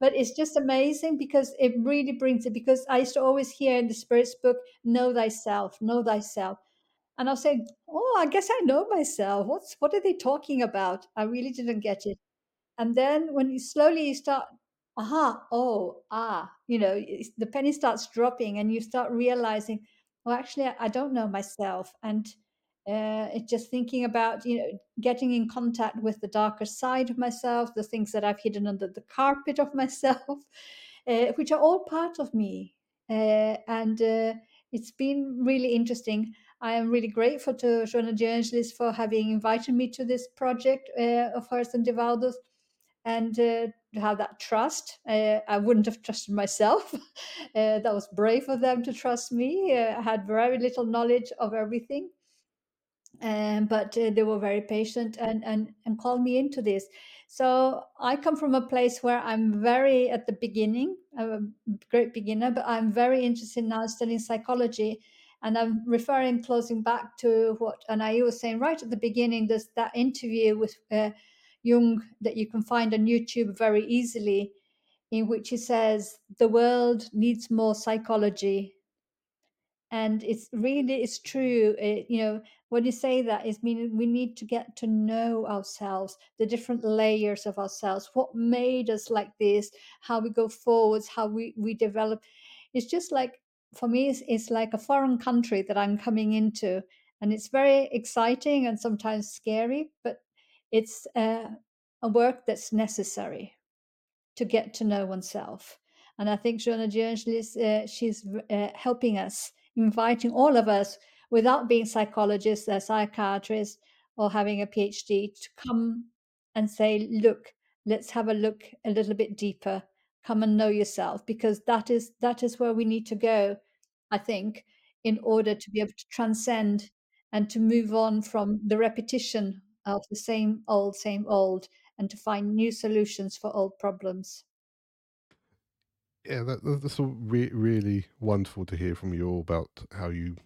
but it's just amazing because it really brings it. Because I used to always hear in the Spirit's book, know thyself, know thyself. And I'll say, oh, I guess I know myself. What's what are they talking about? I really didn't get it. And then when you slowly you start, aha, oh, ah, you know, the penny starts dropping, and you start realizing, well, actually, I don't know myself, and uh, it's just thinking about you know getting in contact with the darker side of myself, the things that I've hidden under the carpet of myself, (laughs) uh, which are all part of me, uh, and uh, it's been really interesting. I am really grateful to Joanna de Angelis for having invited me to this project uh, of hers and Divaldo's and uh, to have that trust. Uh, I wouldn't have trusted myself. (laughs) Uh, that was brave of them to trust me. Uh, I had very little knowledge of everything. Um, but uh, they were very patient and, and, and called me into this. So I come from a place where I'm very at the beginning, I'm a great beginner, but I'm very interested now studying psychology and I'm referring, closing back to what Anahy was saying right at the beginning. There's that interview with uh, Jung that you can find on YouTube very easily, in which he says the world needs more psychology. And it's really it's true. It, you know, when you say that, is meaning we need to get to know ourselves, the different layers of ourselves, what made us like this, how we go forwards, how we we develop. It's just like for me it's, it's like a foreign country that i'm coming into and it's very exciting and sometimes scary but it's uh, a work that's necessary to get to know oneself and i think joanna de uh, she's uh, helping us inviting all of us without being psychologists or psychiatrists or having a PhD to come and say, look, let's have a look a little bit deeper. Come and know yourself, because that is that is where we need to go, I think, in order to be able to transcend and to move on from the repetition of the same old, same old, and to find new solutions for old problems. Yeah, that, that's re- really wonderful to hear from you all about how you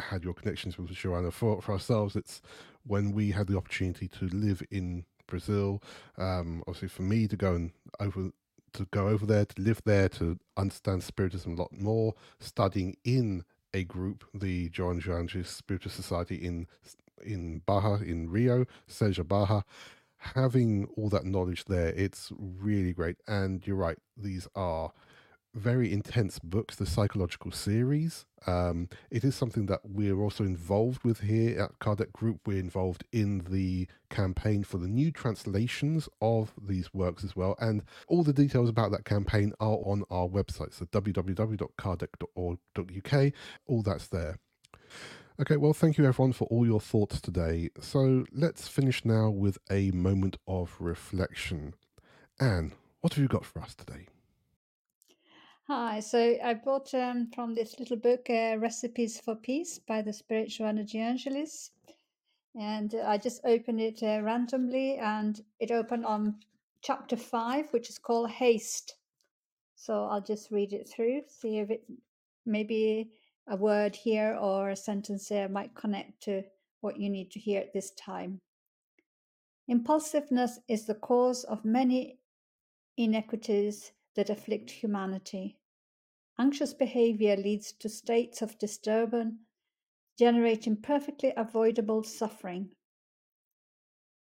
had your connections with Joanna. For for ourselves, it's when we had the opportunity to live in Brazil. Um, obviously, for me to go and over to go over there, to live there, to understand Spiritism a lot more, studying in a group, the Joan Joanges Spiritist Society in in Baja, in Rio, Seja Baja. Having all that knowledge there, it's really great. And you're right, these are very intense books, the psychological series. Um, it is something that we're also involved with here at Kardec Group. We're involved in the campaign for the new translations of these works as well. And all the details about that campaign are on our website, so www.kardec.org.uk. All that's there. Okay, well, thank you everyone for all your thoughts today. So let's finish now with a moment of reflection. Anne, what have you got for us today? Hi, so I bought um, from this little book, uh, Recipes for Peace by the Spiritual energy Angelis. And I just opened it uh, randomly and it opened on chapter five, which is called Haste. So I'll just read it through, see if it maybe a word here or a sentence there might connect to what you need to hear at this time. Impulsiveness is the cause of many inequities that afflict humanity. Anxious behavior leads to states of disturbance, generating perfectly avoidable suffering.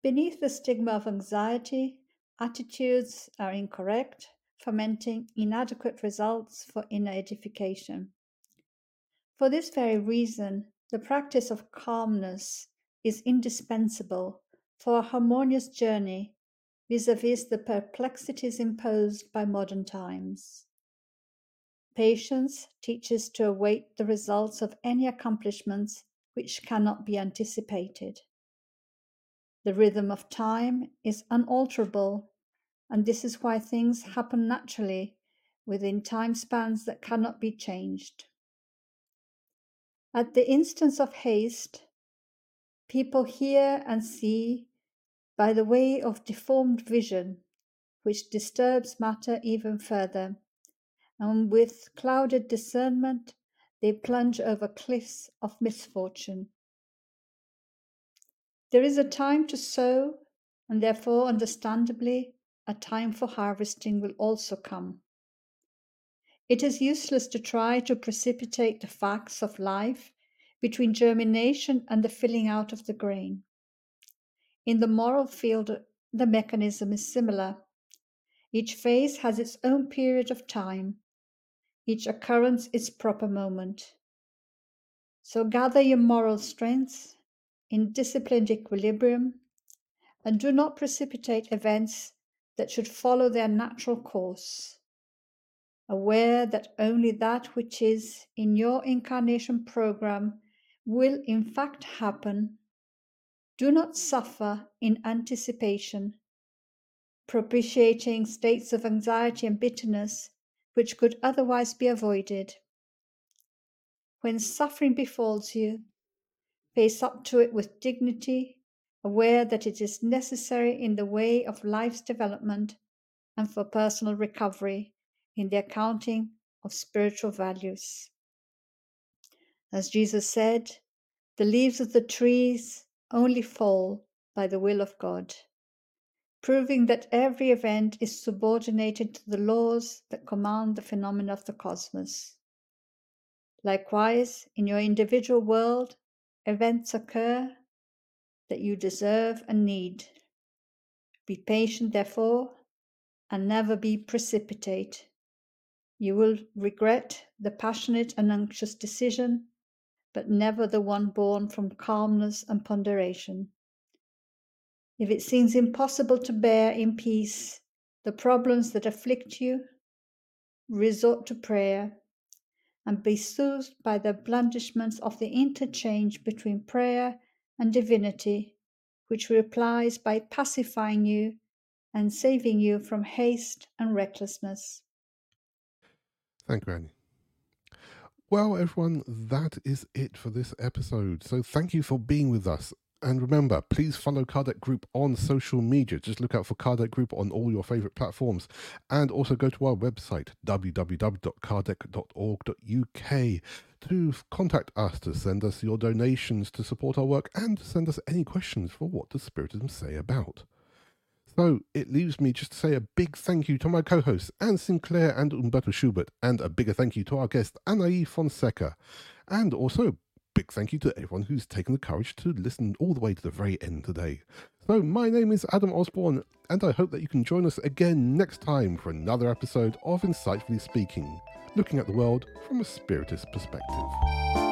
Beneath the stigma of anxiety, attitudes are incorrect, fomenting inadequate results for inner edification. For this very reason, the practice of calmness is indispensable for a harmonious journey vis-a-vis the perplexities imposed by modern times. Patience teaches to await the results of any accomplishments which cannot be anticipated. The rhythm of time is unalterable, and this is why things happen naturally within time spans that cannot be changed. At the instance of haste, people hear and see by the way of deformed vision, which disturbs matter even further, and with clouded discernment they plunge over cliffs of misfortune. There is a time to sow, and therefore, understandably, a time for harvesting will also come. It is useless to try to precipitate the facts of life between germination and the filling out of the grain. In the moral field, the mechanism is similar. Each phase has its own period of time, each occurrence its proper moment. So gather your moral strength in disciplined equilibrium and do not precipitate events that should follow their natural course. Aware that only that which is in your incarnation program will in fact happen do not suffer in anticipation, propitiating states of anxiety and bitterness which could otherwise be avoided. When suffering befalls you, face up to it with dignity, aware that it is necessary in the way of life's development and for personal recovery in the accounting of spiritual values. As Jesus said, the leaves of the trees only fall by the will of God, proving that every event is subordinated to the laws that command the phenomena of the cosmos. Likewise, in your individual world, events occur that you deserve and need. Be patient, therefore, and never be precipitate. You will regret the passionate and anxious decision but never the one born from calmness and ponderation. If it seems impossible to bear in peace the problems that afflict you, resort to prayer and be soothed by the blandishments of the interchange between prayer and divinity, which replies by pacifying you and saving you from haste and recklessness. Thank you, Annie. Well, everyone, that is it for this episode. So thank you for being with us. And remember, please follow Kardec Group on social media. Just look out for Kardec Group on all your favorite platforms. And also go to our website, www.kardec.org.uk, to contact us, to send us your donations to support our work, and send us any questions for what does Spiritism say about. So it leaves me just to say a big thank you to my co hosts, Anne Sinclair and Humberto Schubert, and a bigger thank you to our guest, Anahy Fonseca. And also, big thank you to everyone who's taken the courage to listen all the way to the very end today. So, my name is Adam Osborne, and I hope that you can join us again next time for another episode of Insightfully Speaking, looking at the world from a spiritist perspective.